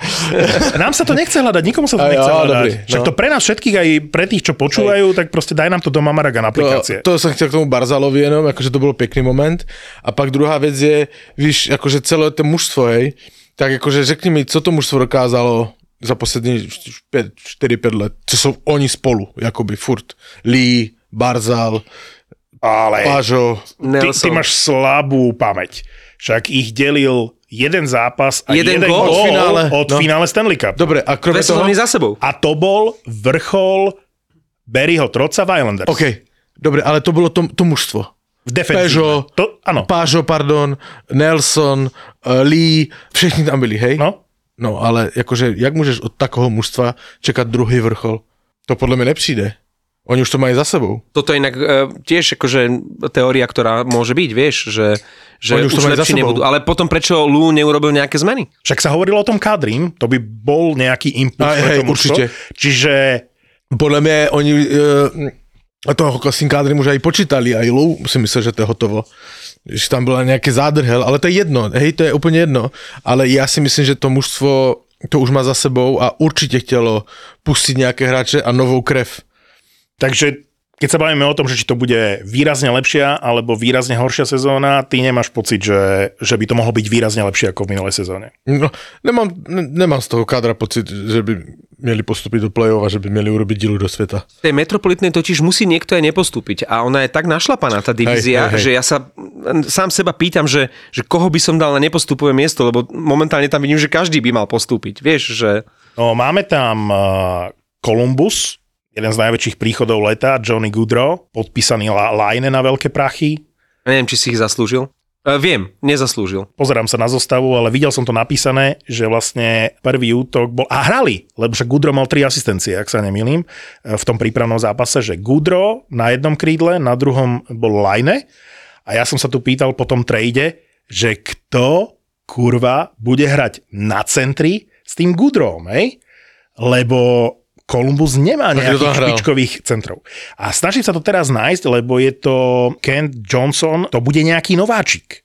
Speaker 1: Nám sa to nechce hľadať, nikomu sa to nechce jo, hľadať. Dobrý, no. Však to pre nás všetkých, aj pre tých, čo počúvajú, Aj. tak proste daj nám to do Mamaragan aplikácie.
Speaker 3: To, to som chcel k tomu Barzalovi jenom, akože to bolo pekný moment. A pak druhá vec je, víš, akože celé to mužstvo, hej, tak akože řekni mi, co to mužstvo dokázalo za poslední 4-5 let, co sú oni spolu, akoby furt. Lee, Barzal,
Speaker 1: ale
Speaker 3: Pažo.
Speaker 1: Ty, ty máš slabú pamäť však ich delil jeden zápas a
Speaker 2: jeden,
Speaker 1: jeden
Speaker 2: gól
Speaker 1: od finále, od no. finále Stanley Cup.
Speaker 3: Dobre, a krome toho...
Speaker 2: za sebou.
Speaker 1: A to bol vrchol Barryho Troca v Islanders.
Speaker 3: OK, dobre, ale to bolo to, to mužstvo.
Speaker 1: V defenzíve.
Speaker 3: Peugeot,
Speaker 1: To, áno.
Speaker 3: Pážo, pardon, Nelson, uh, Lee, všichni tam byli, hej?
Speaker 1: No,
Speaker 3: No ale jakože, jak můžeš od takového mužstva čekat druhý vrchol? To podle mě nepřijde. Oni už to mají za sebou.
Speaker 2: Toto je inak e, tiež akože teória, ktorá môže byť, vieš, že, že
Speaker 3: Oni
Speaker 2: už,
Speaker 3: už to majú sebou.
Speaker 2: nebudú. Ale potom prečo Lou neurobil nejaké zmeny?
Speaker 1: však sa hovorilo o tom Kadrim, to by bol nejaký impuls.
Speaker 3: Aj, hej,
Speaker 1: mužstvo.
Speaker 3: určite.
Speaker 1: Čiže
Speaker 3: Podle mě oni uh, toho Kosin kádry už aj počítali, aj Lou si myslel, že to je hotovo. Že tam byla nějaký zádrhel, ale to je jedno, hej, to je úplně jedno. Ale já si myslím, že to mužstvo to už má za sebou a určitě chtělo pustit nějaké hráče a novou krev.
Speaker 1: Takže keď sa bavíme o tom, že či to bude výrazne lepšia alebo výrazne horšia sezóna, ty nemáš pocit, že, že by to mohlo byť výrazne lepšie ako v minulej sezóne.
Speaker 3: No, nemám, ne, nemám z toho kádra pocit, že by měli postupit do play-off a že by měli urobiť dílu do světa.
Speaker 2: V tej metropolitnej totiž musí niekto aj nepostúpiť a ona je tak našlapaná, tá divízia,
Speaker 3: Hej, hej, hej.
Speaker 2: že ja sa sám seba pýtam, že, že koho by som dal na nepostupové miesto, lebo momentálne tam vidím, že každý by mal postúpiť. Vieš, že
Speaker 1: No, máme tam uh, Columbus, jeden z najväčších príchodov leta, Johnny Goodrow, podpísaný Line na veľké prachy.
Speaker 2: neviem, či si ich zaslúžil. E, viem, nezaslúžil.
Speaker 1: Pozerám sa na zostavu, ale videl som to napísané, že vlastne prvý útok bol... A hrali, lebo však Goodrow mal tri asistencie, ak sa nemýlim, e, v tom prípravnom zápase, že Goodrow na jednom krídle, na druhom bol Line. A ja som sa tu pýtal po tom trade, že kto kurva bude hrať na centri s tým Goodrowom, hej? Lebo Columbus nemá nejakých špičkových centrov. A snažím sa to teraz nájsť, lebo je to Kent Johnson, to bude nejaký nováčik.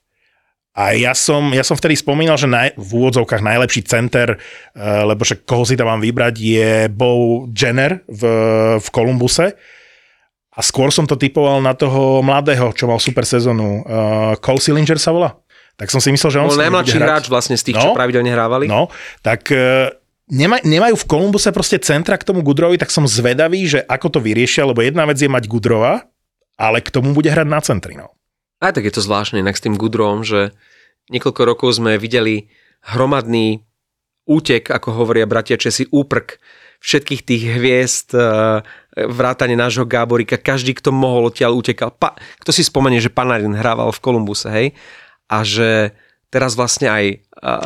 Speaker 1: A ja som, ja som vtedy spomínal, že naj, v úvodzovkách najlepší center, eh, lebo však koho si tam mám vybrať, je Bo Jenner v, v Columbuse. A skôr som to typoval na toho mladého, čo mal super sezónu. Uh, Cole Sillinger sa volá. Tak som si myslel, že on
Speaker 2: Bol najmladší hráč vlastne z tých,
Speaker 1: No.
Speaker 2: čo pravidelne hrávali.
Speaker 1: No, tak e, nema, nemajú v Kolumbuse proste centra k tomu Gudrovi, tak som zvedavý, že ako to vyriešia, lebo jedna vec je mať Gudrova, ale k tomu bude hrať na centri. No.
Speaker 2: Aj tak je to zvláštne inak s tým Gudrom, že niekoľko rokov sme videli hromadný útek, ako hovoria bratia Česi, úprk všetkých tých hviezd, eh, vrátane nášho Gáborika, každý, kto mohol odtiaľ utekal. Pa, kto si spomenie, že Panarin hrával v Kolumbuse, hej? A že teraz vlastne aj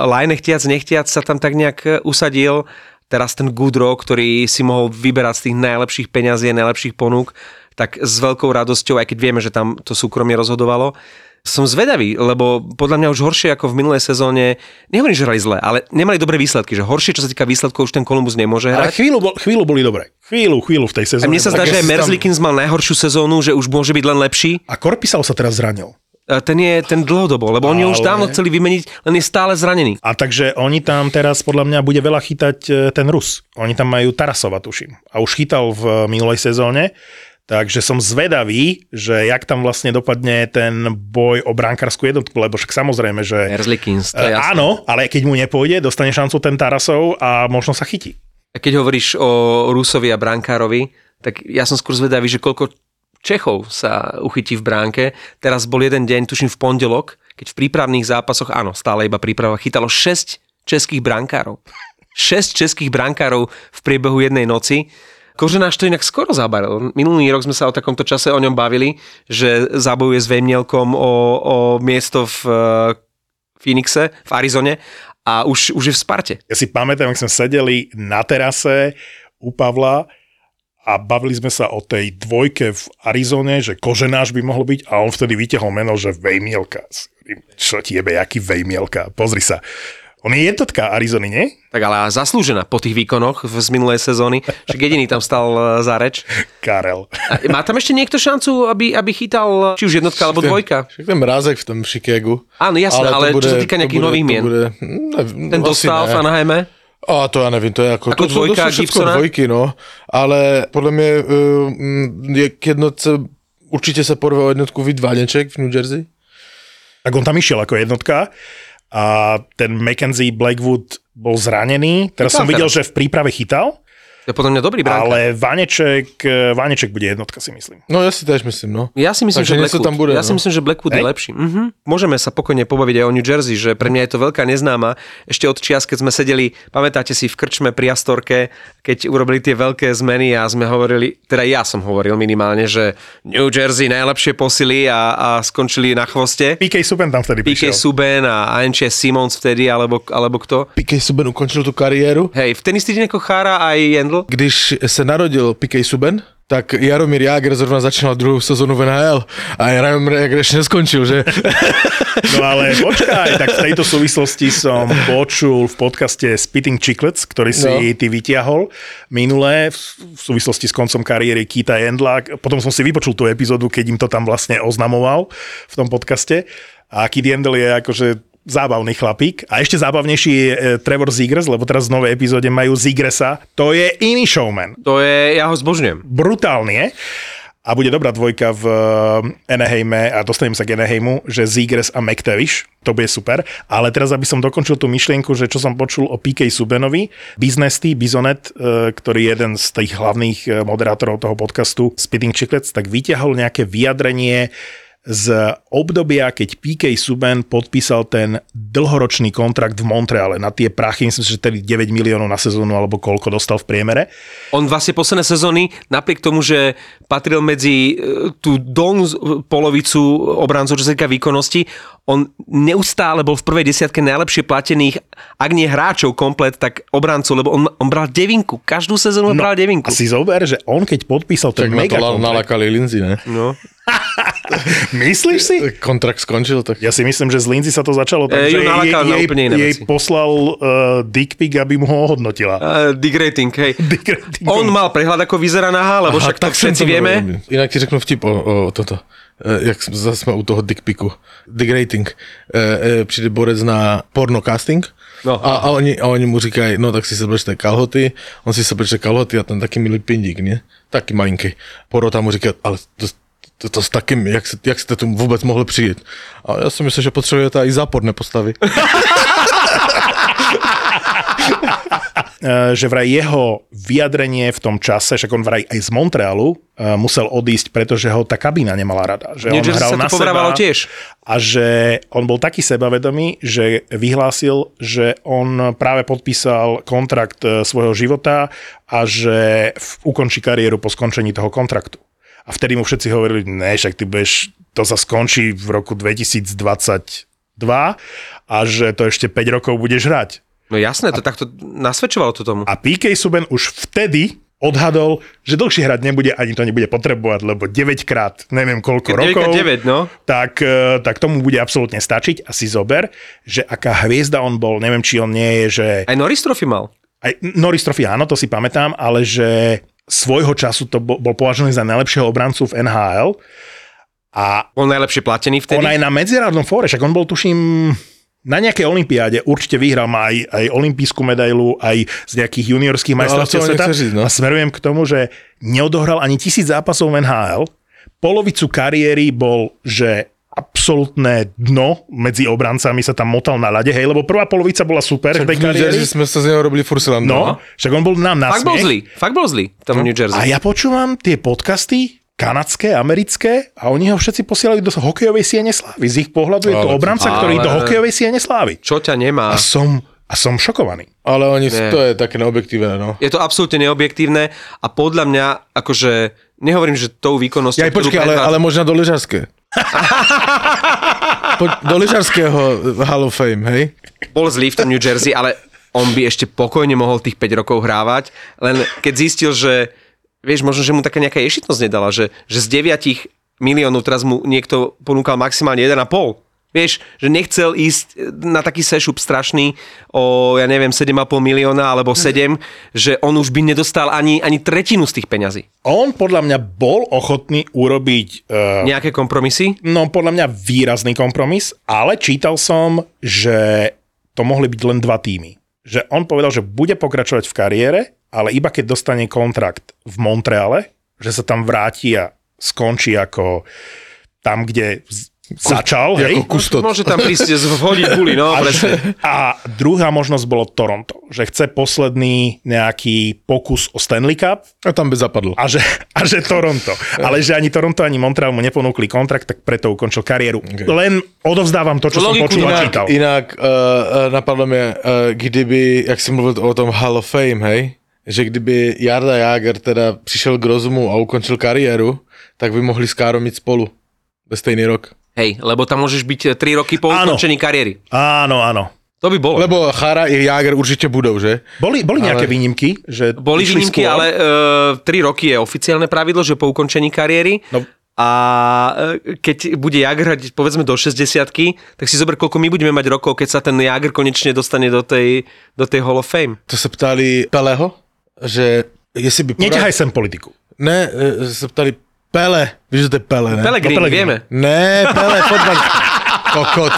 Speaker 2: Lajne chtiac, nechtiac sa tam tak nejak eh, usadil, teraz ten Gudro, ktorý si mohol vyberať z tých najlepších peňazí a najlepších ponúk, tak s veľkou radosťou, aj keď vieme, že tam to súkromie rozhodovalo, som zvedavý, lebo podľa mňa už horšie ako v minulej sezóne, nehovorím, že hrali zle, ale nemali dobré výsledky, že horšie, čo sa týka výsledkov, už ten Columbus nemôže
Speaker 1: Ale
Speaker 2: hrať.
Speaker 1: chvíľu, bol, chvíľu boli dobré. Chvíľu, chvíľu v tej
Speaker 2: A
Speaker 1: sezóne.
Speaker 2: mne sa zdá, že aj
Speaker 3: si tam-
Speaker 2: Merzlikins mal najhoršiu sezónu, že už môže byť len lepší.
Speaker 1: A Korpisal sa teraz zranil.
Speaker 2: A Ten je ten dlhodobo, lebo oni už dávno chceli vymeniť, len je stále zranený.
Speaker 1: A takže oni tam teraz podľa mňa bude veľa chytať e, ten Rus. Oni tam majú Tarasova, tuším. A už chytal v minulej sezóne. Takže som zvedavý, že jak tam vlastne dopadne ten boj o bránkarskú jednotku, lebo však samozrejme, že...
Speaker 2: Merzlikins, to je
Speaker 1: E,
Speaker 2: jasné.
Speaker 1: áno, ale keď mu nepôjde, dostane šancu ten Tarasov a možno sa chytí.
Speaker 2: A keď hovoríš o Rusovi a brankárovi, tak ja som skôr zvedavý, že koľko Čechov sa uchytí v bránke. Teraz bol jeden deň, tuším v pondelok, keď v prípravných zápasoch, áno, stále iba príprava, chytalo 6 českých brankárov. 6 českých brankárov v priebehu jednej noci. Koženáš to inak skoro zabaril. Minulý rok sme sa o takomto čase o ňom bavili, že zabojuje s Vejmielkom o, o miesto v eh, Phoenixe, v Arizone a už, už je v Sparte.
Speaker 1: Ja si pamätám, ak sme sedeli na terase u Pavla a bavili sme sa o tej dvojke v Arizone, že Koženáš by mohol byť a on vtedy vytiahol meno, že Vejmielka. Čo ti jebe, jaký Vejmielka? Pozri sa. On je jednotka Arizony, nie?
Speaker 2: Tak ale zaslúžená po tých výkonoch v- z minulej sezóny. Však jediný tam stal e, za reč.
Speaker 1: Karel.
Speaker 2: A má tam ešte niekto šancu, aby, aby chytal či už jednotka alebo dvojka?
Speaker 3: Však ten mrázek v tom Chicagu.
Speaker 2: Áno, jasné, ale, čo sa týka nejakých nových mien.
Speaker 3: Bude, ne,
Speaker 2: Ten dostal v Anaheime.
Speaker 3: A to ja nevím, to je ako...
Speaker 2: Ako
Speaker 3: to,
Speaker 2: dvojka
Speaker 3: to sú všetko
Speaker 2: Gibsona?
Speaker 3: dvojky, no. Ale podľa mňa uh, je k jednotce, určite sa porve o jednotku Vid Vaneček v New Jersey.
Speaker 1: Tak on tam išiel ako jednotka a ten Mackenzie Blackwood bol zranený. Teraz
Speaker 2: Chytal
Speaker 1: som videl,
Speaker 2: teraz.
Speaker 1: že v príprave chytal.
Speaker 2: To je podľa mňa dobrý bránka.
Speaker 1: Ale Vaneček, eh, Vaneček bude jednotka, si myslím.
Speaker 3: No ja si tiež myslím, no.
Speaker 2: Ja si myslím,
Speaker 3: Takže
Speaker 2: že Blackwood.
Speaker 3: tam bude,
Speaker 2: ja si
Speaker 3: no.
Speaker 2: myslím, že Blackwood je
Speaker 1: Hej.
Speaker 2: lepší. Mhm. Môžeme sa pokojne pobaviť aj o New Jersey, že pre mňa je to veľká neznáma. Ešte od čias, keď sme sedeli, pamätáte si v krčme pri Astorke, keď urobili tie veľké zmeny a sme hovorili, teda ja som hovoril minimálne, že New Jersey najlepšie posily a, a skončili na chvoste.
Speaker 1: PK Suben tam vtedy
Speaker 2: PK
Speaker 1: prišiel.
Speaker 2: Suben a Anche Simons vtedy, alebo, alebo kto.
Speaker 3: Piqué Suben ukončil tú kariéru.
Speaker 2: Hej, v ten istý deň ako Chára aj Jendl.
Speaker 3: Když se narodil Piqué Suben, tak Jaromír Jágr zrovna začínal druhou sezónu v NHL a Jaromír Jágr ešte neskončil, že?
Speaker 1: No ale počkaj, tak v tejto súvislosti som počul v podcaste Spitting Chicklets, ktorý si
Speaker 3: No.
Speaker 1: ty vytiahol minulé v súvislosti s koncom kariéry Kita Jendla. Potom som si vypočul tú epizódu, keď im to tam vlastne oznamoval v tom podcaste. A Kit Jendl je akože zábavný chlapík. A ešte zábavnejší je e, Trevor Zegers, lebo teraz v novej epizóde majú Zigresa. To je iný showman.
Speaker 2: To je, ja ho zbožňujem.
Speaker 1: Brutálne. A bude dobrá dvojka v eh, Anaheime a dostanem sa k Anaheimu, že Zigres a McTavish, to bude super. Ale teraz, aby som dokončil tú myšlienku, že čo som počul o PK Subenovi, Biznesty, Bizonet, eh, ktorý je jeden z tých hlavných eh, moderátorov toho podcastu Spitting Chicklets, tak vyťahol nejaké vyjadrenie z obdobia, keď PK Suben podpísal ten dlhoročný kontrakt v Montreale na tie prachy, myslím že tedy 9 miliónov na sezónu alebo koľko dostal v priemere.
Speaker 2: On vlastne posledné sezóny, napriek tomu, že patril medzi e, tú dolnú polovicu obrancov, čo sa týka výkonnosti, on neustále bol v prvej desiatke najlepšie platených, ak nie hráčov komplet, tak obrancov, lebo on, on bral devinku. Každú sezónu no, bral devinku.
Speaker 1: A si zober, že on keď podpísal ten
Speaker 3: Tak na to
Speaker 1: mega kontrakt,
Speaker 3: nalakali Lindsay, ne?
Speaker 2: No.
Speaker 1: myslíš si?
Speaker 3: Kontrakt skončil, tak...
Speaker 1: Ja si myslím, že z Lindsay sa to začalo tak,
Speaker 2: E,
Speaker 1: že
Speaker 2: ju
Speaker 1: jej,
Speaker 2: nalakal
Speaker 1: jej,
Speaker 2: úplne iné
Speaker 1: jej poslal uh, dick pic, aby mu ho ohodnotila.
Speaker 2: Uh, dig rating, hej.
Speaker 1: Dig ratingom.
Speaker 2: On mal prehľad, ako vyzerá nahá, lebo však to
Speaker 3: tak som
Speaker 2: všetci
Speaker 3: to
Speaker 2: vieme.
Speaker 3: Inak ti řeknu vtip o, o toto. E, jak zase u toho dick picu. Dick rating. E, e, přijde borec na porno casting
Speaker 2: No.
Speaker 3: a, a, oni, a oni mu říkají, no tak si seblečte kalhoty, on si seblečte kalhoty a ten taký milý pindík, ne? Taký malinký. Porota mu říká, ale to, to, to s takým, jak, se, jak jste tu vůbec mohli přijet? A já si myslím, že potřebujete i záporné postavy.
Speaker 1: Uh, že vraj jeho vyjadrenie v tom čase, však on vraj aj z Montrealu uh, musel odísť, pretože ho tá kabína nemala rada. Že
Speaker 2: New
Speaker 1: on hral na seba
Speaker 2: tiež.
Speaker 1: a že on bol taký sebavedomý, že vyhlásil, že on práve podpísal kontrakt eh, svojho života a že ukončí kariéru po skončení toho kontraktu. A vtedy mu všetci hovorili, ne, však ty budeš, to sa skončí v roku 2022 a že to ešte 5 rokov budeš hrať.
Speaker 2: No jasné, to takto nasvedčovalo to tomu.
Speaker 1: A PK Suben už vtedy odhadol, že dlhšie hrať nebude, ani to nebude potrebovať, lebo 9 krát, neviem koľko
Speaker 2: 9
Speaker 1: rokov,
Speaker 2: 9, no.
Speaker 1: tak, e, tak tomu bude absolútne stačiť. A si zober, že aká hviezda on bol, neviem, či on nie je, že...
Speaker 2: Aj Norris Trophy mal.
Speaker 1: Aj Norris Trophy, áno, to si pamätám, ale že svojho času to bol, bol považovaný za najlepšieho obrancu v NHL a
Speaker 2: Bol najlepšie platený vtedy.
Speaker 1: on aj na medzinárodnom fóre, však on bol tuším na nejakej olympiáde určite vyhral má aj, aj olimpijskú medailu, aj z nejakých juniorských
Speaker 3: ale
Speaker 1: majstrovstiev
Speaker 3: to
Speaker 1: sveta.
Speaker 3: ísť, no.
Speaker 1: A smerujem k tomu, že neodohral ani tisíc zápasov v NHL. Polovicu kariéry bol, že absolútne dno medzi obrancami sa tam motal na ľade, hej, lebo prvá polovica bola super v tej
Speaker 3: V New. Jersey sme sa z neho robili furt srandu.
Speaker 1: No, však on bol nám na
Speaker 2: Fakt bol zlý, fakt bol zlý v tom New Jersey.
Speaker 1: A ja počúvam tie podcasty, kanadské, americké a oni ho všetci posielajú do hokejovej siene slávy. Z ich pohľadu je to
Speaker 3: Ale-
Speaker 1: obranca, ktorý
Speaker 2: ale-
Speaker 1: do hokejovej siene slávy.
Speaker 2: Čo ťa nemá?
Speaker 1: A som, a som šokovaný.
Speaker 3: Ale oni,
Speaker 2: Nie.
Speaker 3: to je také neobjektívne, no.
Speaker 2: Je to absolútne neobjektívne a podľa mňa, akože, nehovorím, že tou výkonnosťou...
Speaker 3: Ja aj počkej, ale, ale možno do lyžarské. Po, do lyžarského Hall of Fame, hej?
Speaker 2: bol zlý v tom New Jersey, ale on by ešte pokojne mohol tých 5 rokov hrávať, len keď zistil, že vieš, možno, že mu taká nejaká ješitnosť nedala, že, že z 9 miliónov teraz mu niekto ponúkal maximálne 1,5. Vieš, že nechcel ísť na taký sešup strašný o, ja neviem, 7,5 milióna alebo 7, že on už by nedostal ani, ani tretinu z tých peňazí.
Speaker 1: On podľa mňa bol ochotný urobiť uh,
Speaker 2: Nejaké kompromisy?
Speaker 1: no podľa mňa výrazný kompromis, ale čítal som, že to mohli byť len dva týmy. Že on povedal, že bude pokračovať v kariére, ale iba keď dostane kontrakt v Montreale, že sa tam vráti a skončí ako tam, kde začal, hej.
Speaker 3: Ako kustot.
Speaker 2: Môže tam prísť vhodiť buli, no presne.
Speaker 1: A druhá možnosť bolo Toronto, že chce posledný nejaký pokus o Stanley Cup
Speaker 3: A tam by zapadlo.
Speaker 1: a že, a že Toronto. Ale že ani Toronto, ani Montreal mu neponúkli kontrakt, tak preto ukončil kariéru.
Speaker 3: Okay.
Speaker 1: Len odovzdávam to, čo som
Speaker 2: Logiku
Speaker 1: počul a
Speaker 3: Inak,
Speaker 1: čítal.
Speaker 3: inak uh, napadlo mě, uh, kdyby, jak jsi mluvil o tom Hall of Fame, hej, že kdyby Jarda Jager teda přišel k rozumu a ukončil kariéru, tak by mohli s Károm mít spolu ve stejný rok.
Speaker 2: Hej, lebo tam môžeš byť 3 roky po
Speaker 1: Áno.
Speaker 2: ukončení kariéry.
Speaker 1: Áno, áno.
Speaker 2: To by bolo.
Speaker 3: Lebo Chára i Jager určitě budou, že?
Speaker 1: Boli, boli nejaké
Speaker 3: Ale-
Speaker 1: výnimky? Že
Speaker 2: Boli výnimky,
Speaker 1: skôr?
Speaker 2: ale uh, 3 roky je oficiálne pravidlo, že po ukončení kariéry.
Speaker 1: No.
Speaker 2: A e, keď bude Jagr hrať povedzme do 60 tak si zober, koľko my budeme mať rokov, keď sa ten Jagr konečne dostane do tej, do tej Hall of Fame.
Speaker 3: To se ptali Peleho, že jestli by...
Speaker 1: Neťahaj sem politiku.
Speaker 3: Ne, eh, se ptali Pele, víš, že to je Pele, ne?
Speaker 2: Pelegrini,
Speaker 1: Pellegrini.
Speaker 2: vieme.
Speaker 3: Ne, Pele, fotbal. Kokot.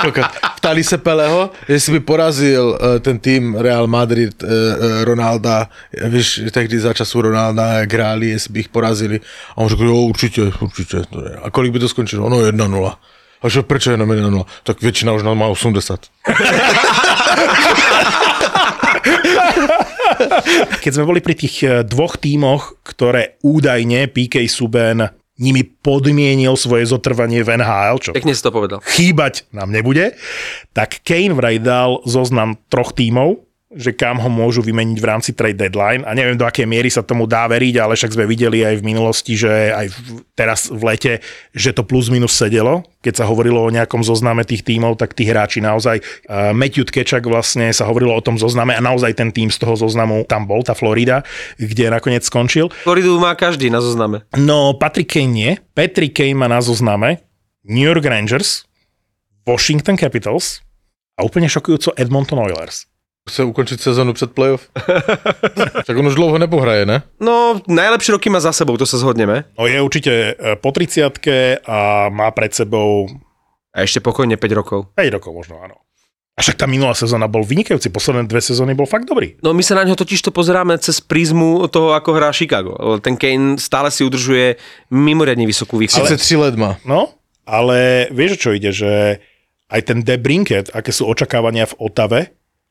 Speaker 3: Kokot. Ptali se Peleho, jestli by porazil uh, ten tým Real Madrid uh, uh, Ronalda, víš, tehdy za času Ronalda, hráli, jestli by ich porazili. A on řekl, jo, určitě, určitě. A kolik by to skončilo? No 1-0. A že prečo jenom 1-0? Tak většina už má 80.
Speaker 1: Keď sme boli pri tých eh, dvoch tímoch, ktoré údajne PK Subban nimi podmienil svoje zotrvanie v NHL, čo
Speaker 2: Pekne si to povedal.
Speaker 1: chýbať nám nebude, tak Kane vraj dal zoznam troch tímov, že kam ho môžu vymeniť v rámci trade deadline a neviem do akej miery sa tomu dá veriť, ale však sme videli aj v minulosti, že aj teraz v lete, že to plus minus sedelo. Keď sa hovorilo o nejakom zozname tých tímov, tak tí hráči naozaj, uh, Matthew Tkečak vlastne sa hovorilo o tom zozname a naozaj ten tým z toho zoznamu tam bol, tá Florida, kde nakoniec skončil.
Speaker 2: Floridu má každý na zozname.
Speaker 1: No, Patrick Kane nie. Patrick Kane má na zozname New York Rangers, Washington Capitals a úplne šokujúco Edmonton Oilers.
Speaker 3: Chce ukončit sezonu před playoff? tak on už dlouho nepohraje, ne?
Speaker 2: No, najlepšie roky má za sebou, to sa zhodneme.
Speaker 1: No je určite e, po 30 a má pred sebou
Speaker 2: A ešte pokojne 5 rokov.
Speaker 1: 5 rokov možno, áno. A však tá minulá sezóna bol vynikajúci, posledné dve sezóny bol fakt dobrý.
Speaker 2: No my sa na ňo totiž to pozeráme cez prízmu toho, ako hrá Chicago. Ten Kane stále si udržuje mimoriadne vysokú výkonu.
Speaker 3: 33 let má.
Speaker 1: No, ale vieš, čo ide, že aj ten De Brinket, aké sú očakávania v Otave,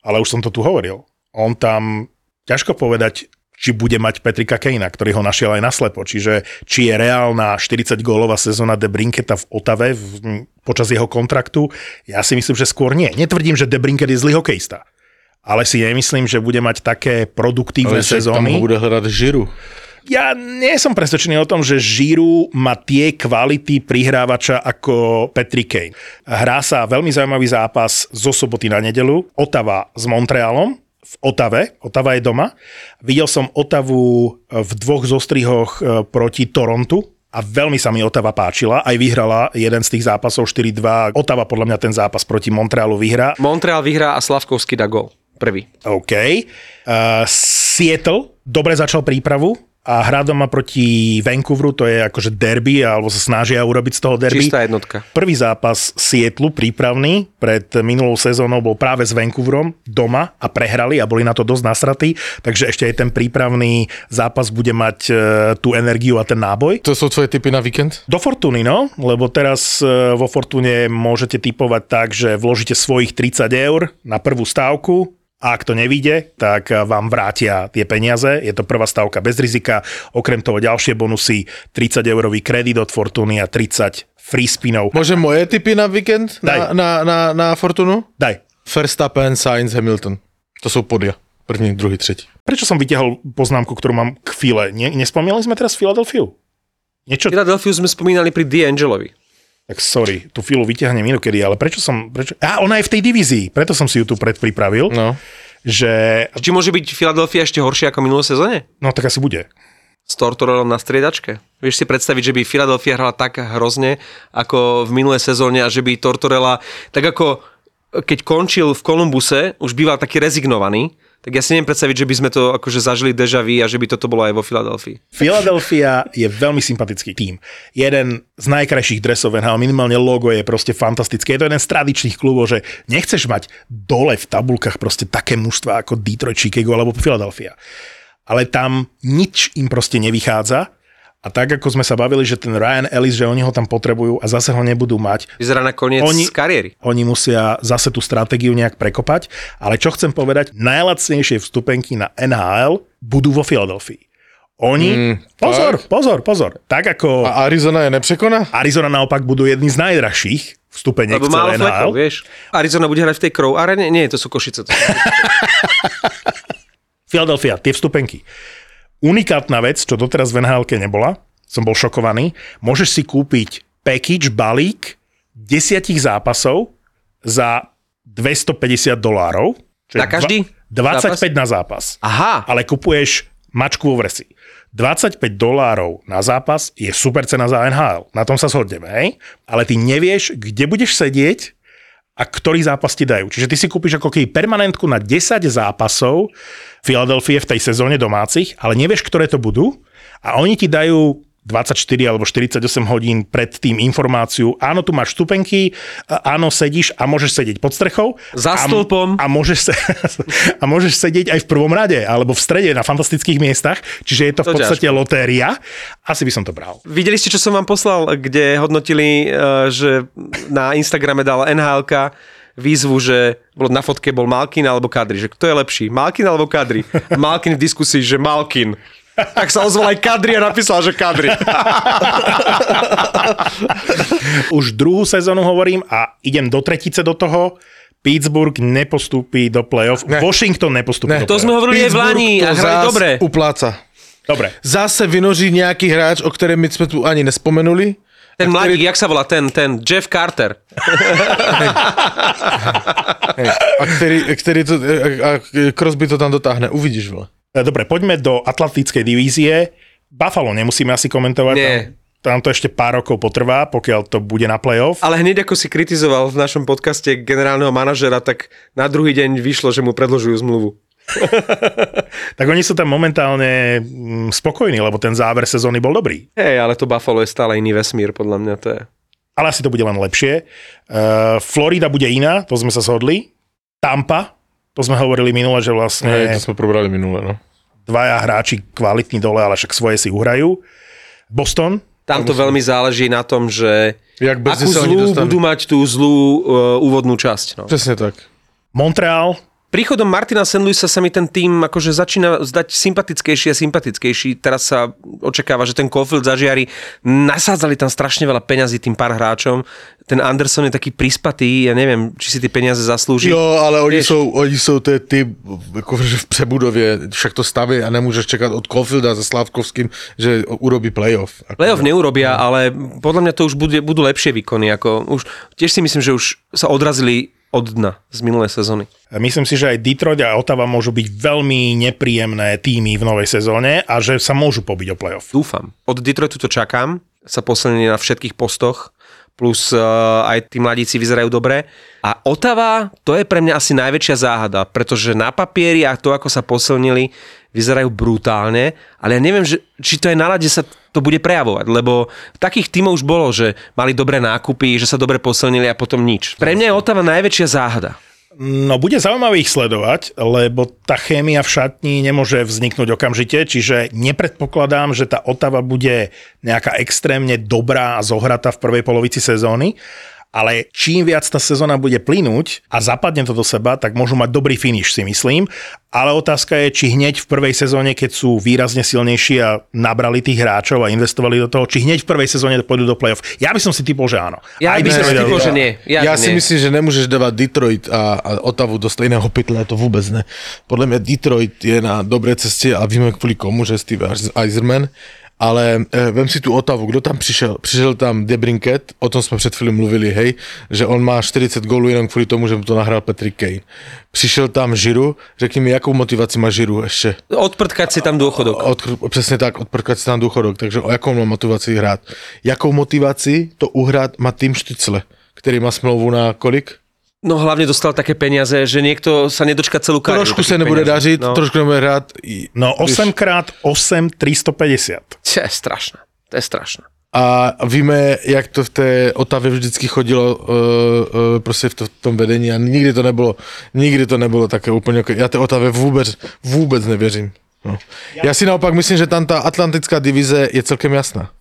Speaker 1: ale už som to tu hovoril, on tam, ťažko povedať, či bude mať Petrika Kejna, ktorý ho našiel aj naslepo. Čiže či je reálna 40-gólová sezóna De Brinketa v Otave v, počas jeho kontraktu, ja si myslím, že skôr nie. Netvrdím, že De Brinket je zlý hokejista, ale si nemyslím, že bude mať také produktívne
Speaker 3: Ale
Speaker 1: sezóny.
Speaker 3: ho bude hledat Žiru.
Speaker 1: Ja nie som presvedčený o tom, že Žiru má tie kvality prihrávača ako Patrick Kane. Hrá sa veľmi zaujímavý zápas zo soboty na nedelu. Otava s Montrealom v Otave. Otava je doma. Videl som Otavu v dvoch zostrihoch e, proti Torontu a veľmi sa mi Otava páčila. Aj vyhrala jeden z tých zápasov 4-2. Otava podľa mňa ten zápas proti Montrealu vyhrá.
Speaker 2: Montreal vyhrá a Slavkovský dá gol. Prvý.
Speaker 1: OK. Uh, Seattle dobre začal prípravu a hrá doma proti Vancouveru, to je akože derby, alebo sa snažia urobiť z toho derby.
Speaker 2: Čistá jednotka.
Speaker 1: Prvý zápas Seattle prípravný pred minulou sezónou bol práve s Vancouverom doma a prehrali a boli na to dosť nasratí, takže ešte aj ten prípravný zápas bude mať e, tú energiu a ten náboj.
Speaker 3: To jsou tvoje typy na víkend?
Speaker 1: Do Fortuny, no, lebo teraz e, vo Fortune môžete typovať tak, že vložíte svojich 30 eur na prvú stávku a ak to nevíde, tak vám vrátia tie peniaze. Je to prvá stávka bez rizika. Okrem toho ďalšie bonusy, 30 eurový kredit od Fortuny a 30 free spinov.
Speaker 3: Může moje typy na víkend
Speaker 1: Daj.
Speaker 3: na, na, na, na Fortunu?
Speaker 1: Daj.
Speaker 3: Verstappen, Sainz, Hamilton. To jsou podia. První, druhý, třetí.
Speaker 1: Prečo som vytiahol poznámku, ktorú mám k file? Ne, nespomínali sme teraz Filadelfiu? Niečo?
Speaker 2: Philadelphia sme spomínali pri D'Angelovi.
Speaker 1: Tak sorry, tú filu vyťahnem inokedy, ale prečo som... Prečo... A ona je v tej divízii, preto som si ju tu predpripravil,
Speaker 3: No.
Speaker 1: že...
Speaker 2: Či môže byť Philadelphia ešte horšia ako minulé sezóne?
Speaker 1: No tak asi bude.
Speaker 2: S Tortorellom na striedačke. Vieš si predstaviť, že by Philadelphia hrala tak hrozne ako v minulé sezóne a že by Tortorella, tak ako keď končil v Kolumbuse, už býval taký rezignovaný, tak ja si neviem predstaviť, že by sme to akože zažili deja vu a že by toto bolo aj vo Filadelfii.
Speaker 1: Philadelphia je veľmi sympatický tím. Jeden z najkrajších dresov NHL, minimálne logo je proste fantastické. Je to jeden z tradičných klubov, že nechceš mať dole v tabulkách proste také mužstva ako Detroit, Chicago alebo Philadelphia. Ale tam nič im proste nevychádza A tak, ako sme sa bavili, že ten Ryan Ellis, že oni ho tam potrebujú a zase ho nebudú mať,
Speaker 2: Vyzerá na koniec
Speaker 1: Oni-
Speaker 2: kariéry.
Speaker 1: oni musia zase tú stratégiu nejak prekopať. Ale čo chcem povedať, najlacnejšie vstupenky na NHL budú vo Filadelfii. Oni,
Speaker 3: Mm,
Speaker 1: pozor,
Speaker 3: fakt?
Speaker 1: pozor, pozor, tak ako
Speaker 3: A Arizona je nepřekoná?
Speaker 1: Arizona naopak budú jedni z najdrahších vstupeniek
Speaker 2: Lebo
Speaker 1: v
Speaker 2: málo flekov,
Speaker 1: NHL.
Speaker 2: vieš. Arizona bude hrať v tej Crow Arene? Nie, to sú Košice. To sú...
Speaker 1: Philadelphia, tie vstupenky. Unikátna vec, čo doteraz v nhl nebola, som bol šokovaný, môžeš si kúpiť package, balík desiatich zápasov za 250 dolárov.
Speaker 2: Na každý
Speaker 1: dva- 25
Speaker 2: zápas?
Speaker 1: na zápas.
Speaker 2: Aha,
Speaker 1: Ale kupuješ mačku vo vresi. 25 dolárov na zápas je super cena za NHL. Na tom sa shodneme, hej? Ale ty nevieš, kde budeš sedieť a ktorý zápas ti dajú. Čiže ty si kúpiš ako keby permanentku na 10 zápasov Filadelfie v tej sezóne domácich, ale nevieš, ktoré to budú a oni ti dajú 24 alebo 48 hodín pred tým informáciu, áno, tu máš stupenky, áno, sedíš a môžeš sedieť pod strechou.
Speaker 2: Za
Speaker 1: a,
Speaker 2: stĺpom.
Speaker 1: A môžeš, se, a môžeš sedieť aj v prvom rade, alebo v strede na fantastických miestach, čiže je to v
Speaker 2: To
Speaker 1: podstate
Speaker 2: ťažko.
Speaker 1: lotéria. Asi by som to bral.
Speaker 2: videli ste, čo som vám poslal, kde hodnotili, eh, že na Instagrame dal NHLK výzvu, že bolo na fotke bol Malkin alebo Kadri, že kto je lepší, Malkin alebo Kadri? A Malkin v diskusii, že Malkin. Tak sa ozval aj Kadri a napísal, že Kadri.
Speaker 1: Už druhú sezónu hovorím a idem do tretice do toho. Pittsburgh nepostúpi do playoff.
Speaker 3: Ne.
Speaker 1: Washington nepostúpi
Speaker 3: Ne.
Speaker 1: do
Speaker 2: To sme
Speaker 1: playoff.
Speaker 2: hovorili aj v Lani a hrali dobre.
Speaker 3: upláca.
Speaker 1: Dobre.
Speaker 3: Zase vynoží nejaký hráč, o ktorém my sme tu ani nespomenuli.
Speaker 2: Ten mladík, jak sa volá, ten, ten Jeff Carter.
Speaker 3: Hej, a ktorý, ktorý to, a Crosby to tam dotáhne. Uvidíš, vole.
Speaker 1: E, Dobre, poďme do Atlantickej divízie. Buffalo nemusíme asi komentovať.
Speaker 2: Nie.
Speaker 1: Tam, tam to ešte pár rokov potrvá, pokiaľ to bude na playoff.
Speaker 2: Ale hneď ako si kritizoval v našom podcaste generálneho manažera, tak na druhý deň vyšlo, že mu predložujú zmluvu.
Speaker 1: Tak oni sú tam momentálne mm, spokojní, lebo ten záver sezóny bol dobrý.
Speaker 2: Hej, ale to Buffalo je stále iný vesmír, podľa mňa to je.
Speaker 1: Ale asi to bude len lepšie. Uh, Florida bude iná, to sme sa shodli. Tampa, to sme hovorili minule, že vlastne
Speaker 3: Hej, to sme probrali minule, no.
Speaker 1: dvaja hráči kvalitní dole, ale však svoje si uhrajú. Boston,
Speaker 2: Tam to veľmi záleží na tom, že
Speaker 3: Jak
Speaker 2: akú zlú budú mať tú zlú uh, úvodnú časť. No.
Speaker 3: Presne tak.
Speaker 1: Montreal,
Speaker 2: Príchodom Martina St. Louisa sa mi ten tým akože začína zdať sympatickejší a sympatickejší. Teraz sa očakáva, že ten Caulfield zažiari. Nasádzali tam strašne veľa peňazí tým pár hráčom. Ten Anderson je taký prispatý, ja neviem, či si tie peniaze zaslúži.
Speaker 3: Jo, ale oni
Speaker 2: Vieš-
Speaker 3: jsou, oni jsou ty, ty akože v přebudově, však to staví a nemůžeš čekat od Caulfielda za Slávkovským, že urobí playoff.
Speaker 2: Playoff neurobia, ale podľa mňa to už bude, budú lepšie výkony. Ako už, tiež si myslím, že už sa odrazili od dna z minulej sezóny.
Speaker 1: myslím si, že aj Detroit a Ottawa môžu byť veľmi nepríjemné týmy v novej sezóne a že sa môžu pobiť o playoff.
Speaker 2: Dúfam. Od Detroitu to čakám. Sa posilnili na všetkých postoch. Plus uh, aj tí mladíci vyzerajú dobre. A Otava, to je pre mňa asi najväčšia záhada, pretože na papieri a to, ako sa posilnili, vyzerajú brutálne, ale ja neviem, že, či to aj na lade sa to bude prejavovať, lebo takých tímov už bolo, že mali dobré nákupy, že sa dobre posilnili a potom nič. Pre mňa je Otava najväčšia záhada.
Speaker 1: No bude zaujímavé ich sledovať, lebo tá chémia v šatni nemôže vzniknúť okamžite, čiže nepredpokladám, že tá Otava bude nejaká extrémne dobrá a zohratá v prvej polovici sezóny, ale čím viac tá sezóna bude plynúť a zapadne to do seba, tak môžu mať dobrý finish, si myslím. Ale otázka je, či hneď v prvej sezóne, keď sú výrazne silnejší a nabrali tých hráčov a investovali do toho, či hneď v prvej sezóne pôjdu do playoff. Ja by som si typol, že áno.
Speaker 2: Ja
Speaker 1: Aj
Speaker 2: by som si typol, že nie. Ja,
Speaker 3: Ja, si
Speaker 2: nie.
Speaker 3: myslím, že nemôžeš dávať Detroit a, a Otavu do stejného pytle, to vôbec ne. Podľa mňa Detroit je na dobrej ceste a víme kvôli komu, že Steve Eiserman, ale e, vem si tu Otavu, kdo tam přišel? Přišel tam Debrinket, o tom jsme před chvíli mluvili, hej, že on má 40 gólů jenom kvůli tomu, že mu to nahrál Patrick Kane. Přišel tam Žiru, řekni mi, jakou motivaci má Žiru ještě?
Speaker 2: Odprtkať si tam dôchodok.
Speaker 3: Od, přesně tak, odprkat si tam důchodok, takže o jakou má motivaci hrát? Jakou motivaci to uhrát má tým Štycle, který má smlouvu na kolik?
Speaker 2: No hlavne dostal také peniaze, že niekto sa nedočka celú kariéru.
Speaker 3: Trošku se nebude
Speaker 2: peniazí.
Speaker 3: dařit,
Speaker 2: No.
Speaker 3: trošku nebude i-
Speaker 1: No
Speaker 3: víš.
Speaker 1: 8x8 350.
Speaker 2: To je strašné. To je strašné.
Speaker 3: A víme, jak to v té Otavě vždycky chodilo uh, uh, prostě v, to, v tom vedení a nikdy to nebylo, nikdy to nebylo také úplně, já té Otavě vůbec, vůbec nevěřím. No. Ja si naopak myslím, že tam tá atlantická divíze je celkem jasná.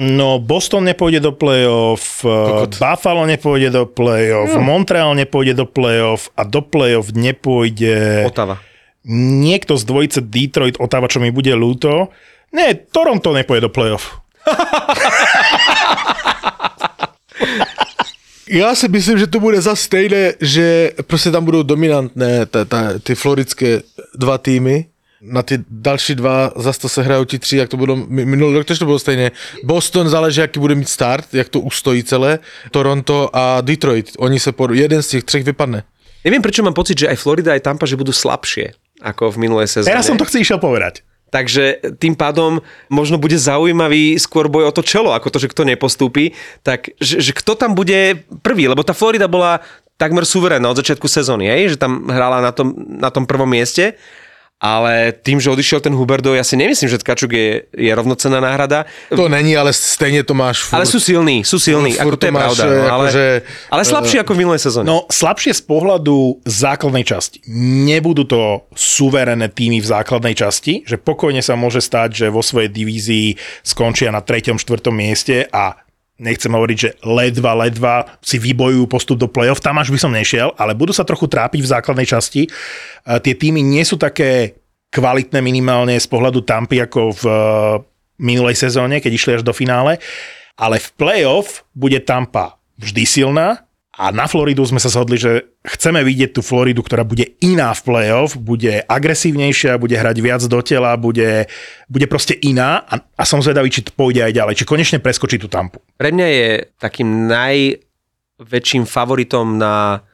Speaker 1: No, Boston nepôjde do play-off, Kokot. Buffalo nepôjde do play-off, no. Montreal nepôjde do play-off a do play-off nepôjde...
Speaker 2: Otava.
Speaker 1: Niekto z dvojice Detroit, Otava, čo mi bude ľúto. Nie, Toronto nepôjde do play-off.
Speaker 3: Já si myslím, že to bude za stejné, že prostě tam budou dominantné ta, ta, ty floridské dva týmy. Na ty další dva zase to se hrajou ti tři, jak to budou, minulý rok to bylo stejně. Boston záleží, jaký bude mít start, jak to ustojí celé. Toronto a Detroit, oni se pod, jeden z těch třech vypadne.
Speaker 2: Neviem, prečo mám pocit, že aj Florida, aj Tampa, že budú slabšie ako v minulej sezóne.
Speaker 1: Teraz som to chcel išiel povedať.
Speaker 2: Takže tým pádom možno bude zaujímavý skôr boj o to čelo, ako to, že kto nepostúpi. Tak, že, že kto tam bude prvý, lebo tá Florida bola takmer suverénna od začiatku sezóny, hej? že tam hrála na tom, na tom prvom mieste ale tým, že odišiel ten Huberdo, ja si nemyslím, že Tkačuk je, je rovnocená náhrada.
Speaker 3: To není, ale stejne to máš
Speaker 2: furt. Ale sú silní, sú silní, no, ako to je máš, pravda. No, ale, že, ale slabšie uh, ako v minulej sezóne.
Speaker 1: No, slabšie z pohľadu základnej časti. Nebudú to suverené týmy v základnej časti, že pokojne sa môže stať, že vo svojej divízii skončia na 3. 4. mieste a nechcem hovoriť, že ledva, ledva si vybojujú postup do play-off, tam až by som nešiel, ale budú sa trochu trápiť v základnej časti. Tie týmy nie sú také kvalitné minimálne z pohľadu Tampy ako v e, minulej sezóne, keď išli až do finále, ale v play-off bude Tampa vždy silná, a na Floridu sme sa zhodli, že chceme vidieť tú Floridu, ktorá bude iná v playoff, bude agresívnejšia, bude hrať viac do tela, bude, bude proste iná a, a som zvedavý, či to pôjde aj ďalej, či konečne preskočí tú tampu.
Speaker 2: Pre mňa je takým najväčším favoritom na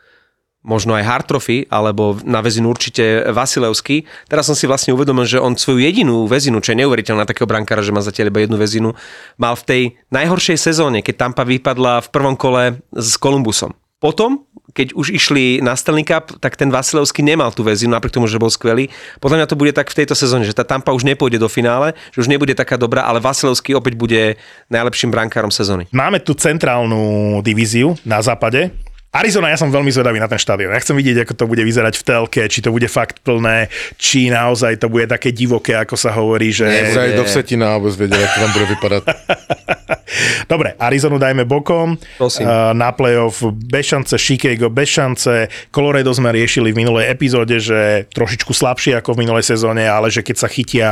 Speaker 2: možno aj hard trophy, alebo na väzinu určite Vasilevský. Teraz som si vlastne uvedomil, že on svoju jedinú väzinu, čo je neuveriteľná takého brankára, že má zatiaľ iba jednu väzinu, mal v tej najhoršej sezóne, keď Tampa vypadla v prvom kole s Kolumbusom. Potom, keď už išli na Stanley Cup, tak ten Vasilevský nemal tú väzinu, napriek tomu, že bol skvelý. Podľa mňa to bude tak v tejto sezóne, že tá Tampa už nepôjde do finále, že už nebude taká dobrá, ale Vasilevský opäť bude najlepším brankárom sezóny.
Speaker 1: Máme tu centrálnu divíziu na západe, Arizona, ja som veľmi zvedavý na ten štadión. Ja chcem vidieť, ako to bude vyzerať v telke, či to bude fakt plné, či naozaj to bude také divoké, ako sa hovorí, že...
Speaker 3: Nie, do Vsetina, alebo zvedel, ako tam bude vypadať.
Speaker 1: Dobre, Arizonu dajme bokom.
Speaker 2: Prosím.
Speaker 1: Uh, na playoff bez šance, Chicago bez šance. Colorado sme riešili v minulej epizóde, že trošičku slabšie ako v minulej sezóne, ale že keď sa chytia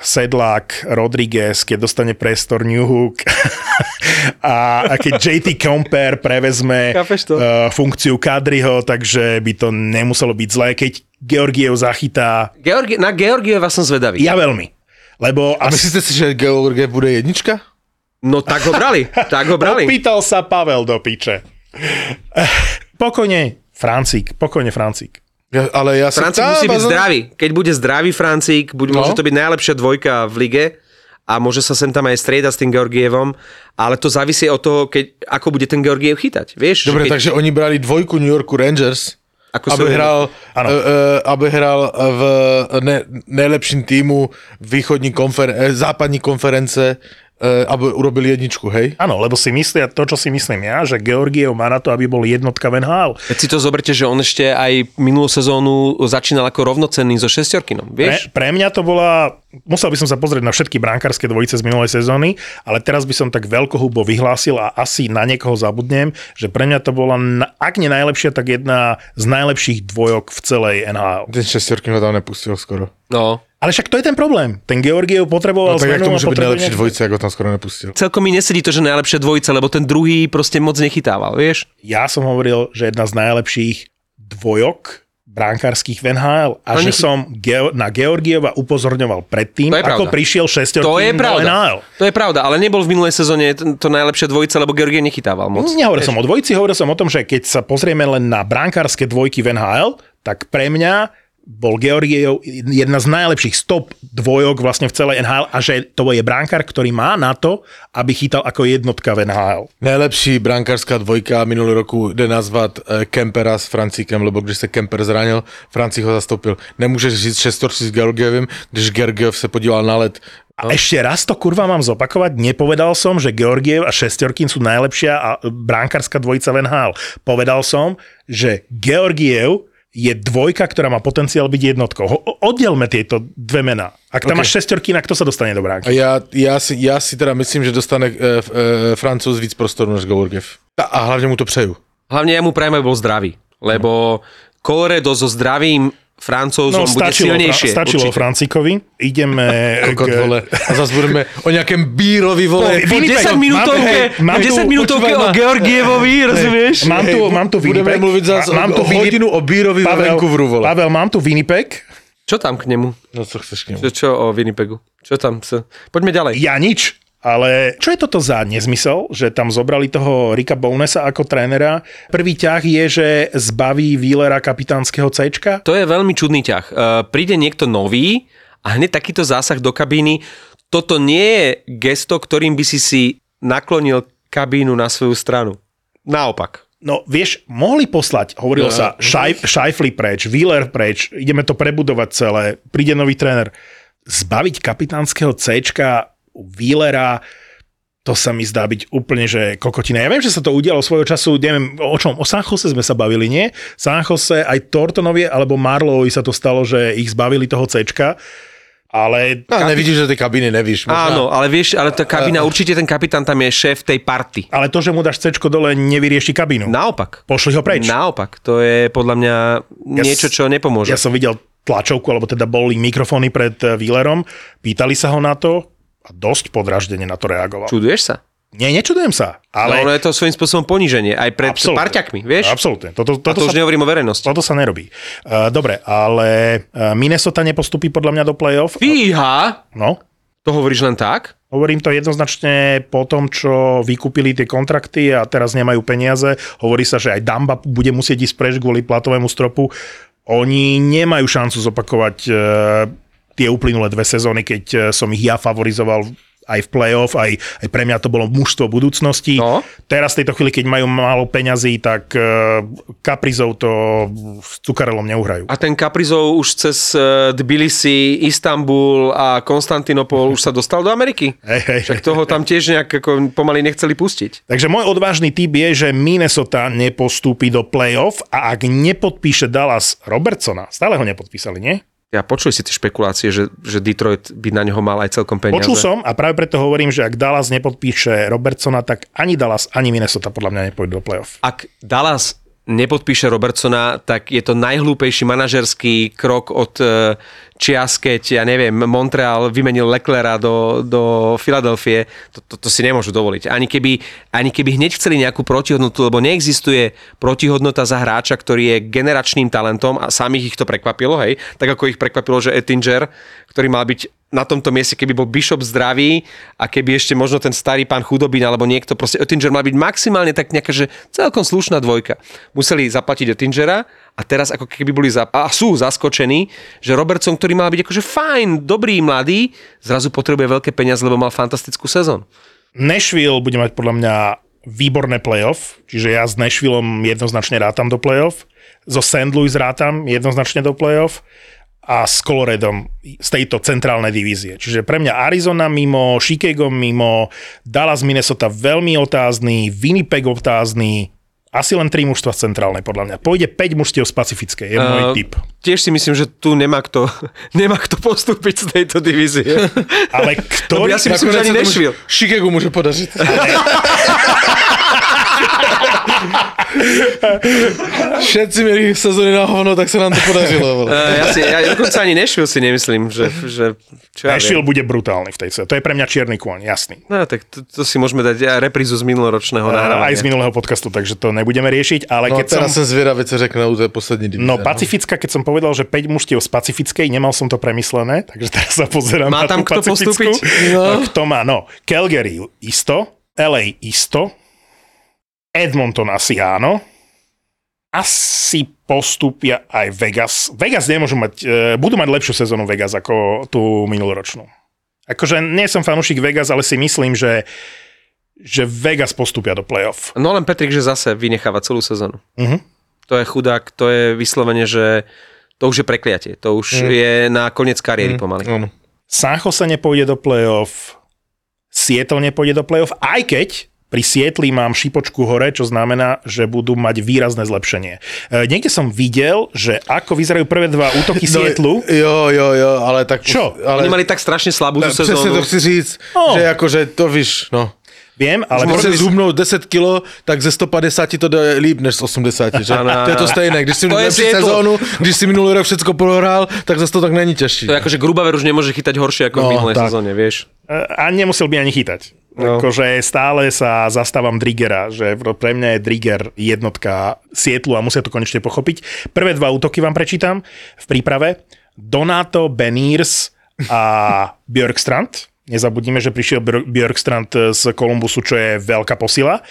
Speaker 1: Sedlák, Rodriguez, keď dostane prestor Newhook a, a keď JT Comper prevezme uh, funkciu Kadriho, takže by to nemuselo byť zlé, keď Georgiev zachytá.
Speaker 2: Georgi- na Georgieva som zvedavý.
Speaker 1: Ja veľmi. Lebo
Speaker 3: a as... myslíte si, že Georgiev bude jednička?
Speaker 2: No tak ho brali, tak ho brali.
Speaker 1: Opýtal sa Pavel do piče. Pokojne, Francík, pokojne Francík.
Speaker 3: Ja, ale ja
Speaker 2: Francík musí byť zdravý. Keď bude zdravý Francík, buď, no. môže to byť najlepšia dvojka v lige a môže sa sem tam aj striedať s tým Georgievom, ale to závisí od toho, keď, ako bude ten Georgiev chytať. Vieš,
Speaker 3: Dobre,
Speaker 2: keď...
Speaker 3: takže oni brali dvojku New Yorku Rangers, ako aby, hral, uh, uh, aby hral v ne, najlepším týmu východní konfer- západní konference E, aby urobili jedničku, hej?
Speaker 1: Áno, lebo si myslia to, čo si myslím ja, že Georgiev má na to, aby bol jednotka v NHL.
Speaker 2: Keď si to zoberte, že on ešte aj minulú sezónu začínal ako rovnocenný so šestiorkinom, vieš?
Speaker 1: Pre, pre mňa to bola, musel by som sa pozrieť na všetky brankárske dvojice z minulej sezóny, ale teraz by som tak veľkohubo vyhlásil a asi na niekoho zabudnem, že pre mňa to bola, ak nie najlepšia, tak jedna z najlepších dvojok v celej NHL.
Speaker 3: Ten šestiorkin ho tam nepustil skoro.
Speaker 2: No,
Speaker 1: ale však to je ten problém. Ten Georgiev potreboval
Speaker 3: no, tak
Speaker 1: zmenu.
Speaker 3: to môže byť najlepšie dvojice, ako tam skoro nepustil.
Speaker 2: Celkom mi nesedí to, že najlepšie dvojice, lebo ten druhý proste moc nechytával, vieš?
Speaker 1: Ja som hovoril, že jedna z najlepších dvojok brankárskych v NHL a no, že nechy... som Geo- na Georgieva upozorňoval predtým, ako prišiel šestorkým
Speaker 2: to je pravda.
Speaker 1: NHL.
Speaker 2: To je pravda, ale nebol v minulej sezóne to najlepšie dvojice, lebo Georgiev nechytával moc.
Speaker 1: Nehovoril som o dvojici, hovoril som o tom, že keď sa pozrieme len na brankárske dvojky v NHL, tak pre mňa bol Georgiev jedna z najlepších stop dvojok vlastne v celej NHL a že to je bránkar, ktorý má na to, aby chytal ako jednotka v NHL.
Speaker 3: Najlepší brankárska dvojka minulý roku jde nazvat eh, Kempera s Francíkem, lebo když se Kemper zranil, Francík ho zastoupil. Nemůžeš říct šestorci s Georgievem, když Georgiev se podíval na let
Speaker 1: a no. ešte raz to kurva mám zopakovať, nepovedal som, že Georgiev a Šestorkin sú najlepšia a brankárska dvojica v NHL. Povedal som, že Georgiev je dvojka, ktorá má potenciál byť jednotkou. Ho- oddelme tieto dve mená. Ak tam
Speaker 3: OK.
Speaker 1: máš šestorky, na kto sa dostane do bránky?
Speaker 3: ja, ja, si, ja si teda myslím, že dostane e, e, Francouz víc prostoru než Georgiev. A, a hlavne mu to přeju.
Speaker 2: Hlavne ja mu prajem, aby bol zdravý, lebo Colorado so zdravým Francúzom
Speaker 1: No,
Speaker 2: bude
Speaker 1: stačilo,
Speaker 2: silnejšie.
Speaker 1: Fra- stačilo
Speaker 2: určite.
Speaker 1: Francikovi. Ideme
Speaker 3: Kokot, vole. A zase budeme o nejakém Bírovi, vole.
Speaker 2: Po
Speaker 1: Winnipeg,
Speaker 2: 10
Speaker 1: mám-
Speaker 2: minútovke,
Speaker 1: hej, mám tu-
Speaker 2: 10 minútovke o. Georgievovi, rozumieš?
Speaker 1: Mám tu, mám tu
Speaker 3: Budeme
Speaker 1: Winnipeg.
Speaker 3: mluviť zase
Speaker 1: mám tu
Speaker 3: o hodinu o Bírovi vo Vancouveru, vole.
Speaker 1: Pavel, mám tu Winnipeg.
Speaker 2: Čo tam k nemu?
Speaker 3: No co chceš k nemu?
Speaker 2: Čo, čo o Winnipegu? Čo tam? Poďme ďalej.
Speaker 1: Ja nič. Ale čo je toto za nezmysel, že tam zobrali toho Rika Bownesa ako trénera? Prvý ťah je, že zbaví Wheelera kapitánskeho C.
Speaker 2: To je veľmi čudný ťah. Uh, príde niekto nový a hneď takýto zásah do kabíny. Toto nie je gesto, ktorým by si si naklonil kabínu na svoju stranu. Naopak.
Speaker 1: No vieš, mohli poslať, hovorilo sa, šaj, Šajfli preč, Wheeler preč, ideme to prebudovať celé, príde nový tréner. Zbaviť kapitánskeho C Wheelera, to sa mi zdá byť úplne, že kokotina. Ja viem, že sa to udialo svojho času, neviem, o čom, o San Jose sme sa bavili, nie? San Jose, aj Tortonovi alebo Marlovi sa to stalo, že ich zbavili toho C ale
Speaker 3: No, nevidíš, že tej kabiny nevíš. Možná.
Speaker 2: Áno, ale vieš, ale tá kabína, určite ten kapitán tam je šéf tej party.
Speaker 1: ale to, že mu dáš C dole, nevyrieši kabínu.
Speaker 2: Naopak.
Speaker 1: Pošli ho preč.
Speaker 2: Naopak. To je podľa mňa niečo, čo nepomôže.
Speaker 1: Ja som videl tlačovku, alebo teda boli mikrofóny pred eh, Wheelerom, pýtali sa ho na to a dosť podraždene na to reagoval.
Speaker 2: Čuduješ sa?
Speaker 1: Nie, nečudujem sa,
Speaker 2: Ale
Speaker 1: ale...
Speaker 2: ono je to svojím spôsobom poníženie, aj pred parťakmi, vieš?
Speaker 1: Absolútne. Toto,
Speaker 2: A
Speaker 1: toto,
Speaker 2: to už nehovorím o verejnosti.
Speaker 1: toto sa nerobí. Uh, dobre, ale uh, Minnesota nepostupí podľa mňa do play-off.
Speaker 2: Fíha!
Speaker 1: No,
Speaker 2: To hovoríš len tak?
Speaker 1: Hovorím to jednoznačne po tom, čo vykúpili tie kontrakty a teraz nemajú peniaze. Hovorí sa, že aj Damba bude musieť ísť preč kvôli platovému stropu. Oni nemajú šancu zopakovať e, tie uplynulé dve sezóny, keď e, som ich ja favorizoval aj v play-off, aj, aj pre mňa to bolo mužstvo budúcnosti.
Speaker 2: No.
Speaker 1: Teraz v tejto chvíli, keď majú málo peňazí, tak e, kaprizov to s cukarelom neuhrajú.
Speaker 2: A ten Kaprizov už cez eh, Tbilisi, Istanbul a Konstantinopol už sa dostal do Ameriky?
Speaker 1: Hej, hej.
Speaker 2: Však toho tam tiež nejak ako pomaly nechceli pustiť.
Speaker 1: Takže môj odvážny typ je, že Minnesota nepostúpi do play-off a ak nepodpíše Dallas Robertsona, stále ho nepodpísali, nie?
Speaker 2: Ja počuli si tie špekulácie, že, že Detroit by na neho mal aj celkom peniaze.
Speaker 1: Počul som a práve preto hovorím, že ak Dallas nepodpíše Robertsona, tak ani Dallas, ani Minnesota podľa mňa nepôjdu do play-off.
Speaker 2: Ak Dallas nepodpíše Robertsona, tak je to najhlúpejší manažerský krok od eh, čias, keď, ja neviem, Montreal vymenil Leclera do, do Filadelfie. To, to, to si nemôžu dovoliť. Ani keby, ani keby hneď chceli nejakú protihodnotu, lebo neexistuje protihodnota za hráča, ktorý je generačným talentom a samých ich to prekvapilo, hej, tak ako ich prekvapilo, že Ettinger, ktorý mal byť na tomto mieste, keby bol Bishop zdravý a keby ešte možno ten starý pán chudobín alebo niekto, proste Oettinger mal byť maximálne tak nejaká, že celkom slušná dvojka. Museli zaplatiť Oettingera a teraz ako keby boli za, a sú zaskočení, že Robertson, ktorý mal byť akože fajn, dobrý, mladý, zrazu potrebuje veľké peniaze, lebo mal fantastickú sezónu.
Speaker 1: Nashville bude mať podľa mňa výborné playoff, čiže ja s Nashvilleom jednoznačne rátam do playoff, so St. Louis rátam jednoznačne do playoff a s Coloradom z tejto centrálnej divízie. Čiže pre mňa Arizona mimo, Chicago mimo, Dallas, Minnesota veľmi otázny, Winnipeg otázny, asi len tri mužstva z centrálnej podľa mňa. Pôjde 5 mužstiev z Pacifickej, je môj
Speaker 2: Uh,
Speaker 1: typ.
Speaker 2: Tiež si myslím, že tu nemá kto, nemá kto postúpiť z tejto divízie.
Speaker 1: Ale
Speaker 2: Lebo
Speaker 1: ktorý...
Speaker 2: ja si myslím, že ani
Speaker 3: môže- Chicago môže podažiť. Všetci mieli sezóny na hovno, tak sa nám to podařilo. vole.
Speaker 2: Uh, ja, si, ja dokonca ani Nashville si nemyslím, že, že čo ja viem.
Speaker 1: bude brutálny v tej se. To je pre mňa čierny kôň, jasný.
Speaker 2: No tak to, to si môžeme dať aj reprízu z minuloročného nahrávania.
Speaker 1: Aj z minulého podcastu, takže to nebudeme riešiť, ale
Speaker 3: No
Speaker 1: keď
Speaker 3: teraz
Speaker 1: som...
Speaker 3: som zvedavý, co řekne u tej poslední divízie.
Speaker 1: No, Pacifická, keď som povedal, že 5 mužstiev z Pacifickej, nemal som to premyslené, takže teraz sa pozerám
Speaker 2: Má
Speaker 1: na
Speaker 2: tam
Speaker 1: tú
Speaker 2: kto
Speaker 1: Pacifickú.
Speaker 2: postúpiť?
Speaker 1: No. Kto má? No, Calgary isto, LA isto, Edmonton asi áno, asi postúpia aj Vegas. Vegas nemôžu mať, e, budú mať lepšiu sezónu Vegas ako tú minuloročnú. Akože nie som fanúšik Vegas, ale si myslím, že že Vegas postúpia do playoff.
Speaker 2: No len Petrik, že zase vynecháva celú sezónu.
Speaker 1: Mhm.
Speaker 2: To je chudák, to je vyslovene, že to už je prekliatie. To už je na koniec kariéry pomaly.
Speaker 3: Áno.
Speaker 1: San Jose nepôjde do playoff, Seattle nepôjde do playoff, aj keď Pri Sietli mám šipočku hore, čo znamená, že budú mať výrazné zlepšenie. E, niekde som videl, že ako vyzerajú prvé dva útoky Sietlu.
Speaker 3: No, jo, jo, jo, ale tak...
Speaker 1: Čo?
Speaker 3: Ale,
Speaker 2: Oni mali tak strašne slabú
Speaker 3: Presne
Speaker 2: sezónu.
Speaker 3: to chci říct,
Speaker 1: No.
Speaker 3: že akože to víš, no.
Speaker 1: Viem, ale môžem
Speaker 3: môžeš zhubnúť 10 kg, tak ze 150 ti to jde líp než z 80, že?
Speaker 2: Áno,
Speaker 3: To je to stejné. Když si
Speaker 2: To je
Speaker 3: lepší sezónu, když si minulý rok všetko prohrál, tak zase to tak není ťažší.
Speaker 2: To je ako, že Grubaver už nemôže chytať horšie ako v
Speaker 3: No,
Speaker 2: minulej
Speaker 3: tak.
Speaker 2: sezóne, vieš.
Speaker 1: A nemusel by ani chytať. No. Akože stále sa zastávam Driggera, že pre mňa je Drigger jednotka Sietlu a musia to konečne pochopiť. Prvé dva útoky vám prečítam v príprave. Donato, Beniers a Björkstrand. Nezabudnime, že prišiel Björ- Björkstrand z Kolumbusu, čo je veľká posila.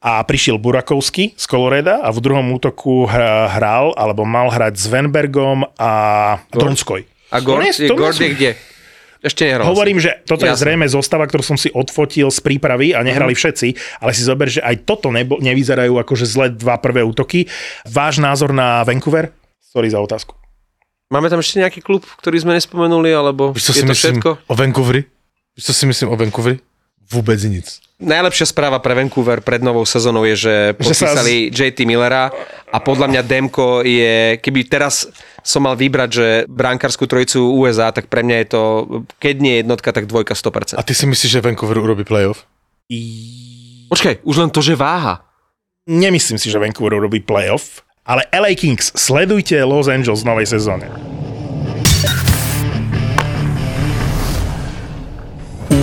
Speaker 1: A prišiel Burakovsky z Koloreda a v druhom útoku hr- hral, alebo mal hrať s Venbergom a Donskoj.
Speaker 2: A Gord,
Speaker 1: To nie- to nie
Speaker 2: Gord je kde? Ešte nehral.
Speaker 1: Hovorím, že toto je
Speaker 2: Jasné.
Speaker 1: zrejme zostava, ktorú som si odfotil z prípravy a nehrali všetci, ale si zober, že aj toto nebo, nevyzerajú akože zle dva prvé útoky. Váš názor na Vancouver? Sorry za otázku.
Speaker 2: Máme tam ešte nejaký klub, ktorý sme nespomenuli, alebo
Speaker 3: Víš,
Speaker 2: je
Speaker 3: si
Speaker 2: to
Speaker 3: myslím
Speaker 2: všetko?
Speaker 3: o Vancouveri? Víš, co si myslím o Vancouveri? Vôbec nic.
Speaker 2: Najlepšia správa pre Vancouver pred novou sezónou je, že
Speaker 1: Že sa
Speaker 2: podpísali JT Millera a podľa mňa Demko je, keby teraz som mal vybrať, že brankárskú trojicu USA, tak pre mňa je to, keď nie jednotka, tak dvojka 100%.
Speaker 3: A ty si myslíš, že Vancouver urobí playoff?
Speaker 2: Počkaj, už len to, že váha.
Speaker 1: Nemyslím si, že Vancouver robí playoff, ale LA Kings, sledujte Los Angeles v novej sezóne.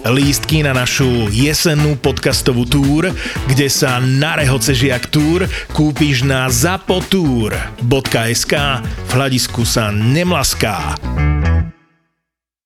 Speaker 1: Lístky na našu jesennú podcastovú túr, kde sa na rehoce žiak túr kúpiš na zapotur.sk v hľadisku sa nemlaská.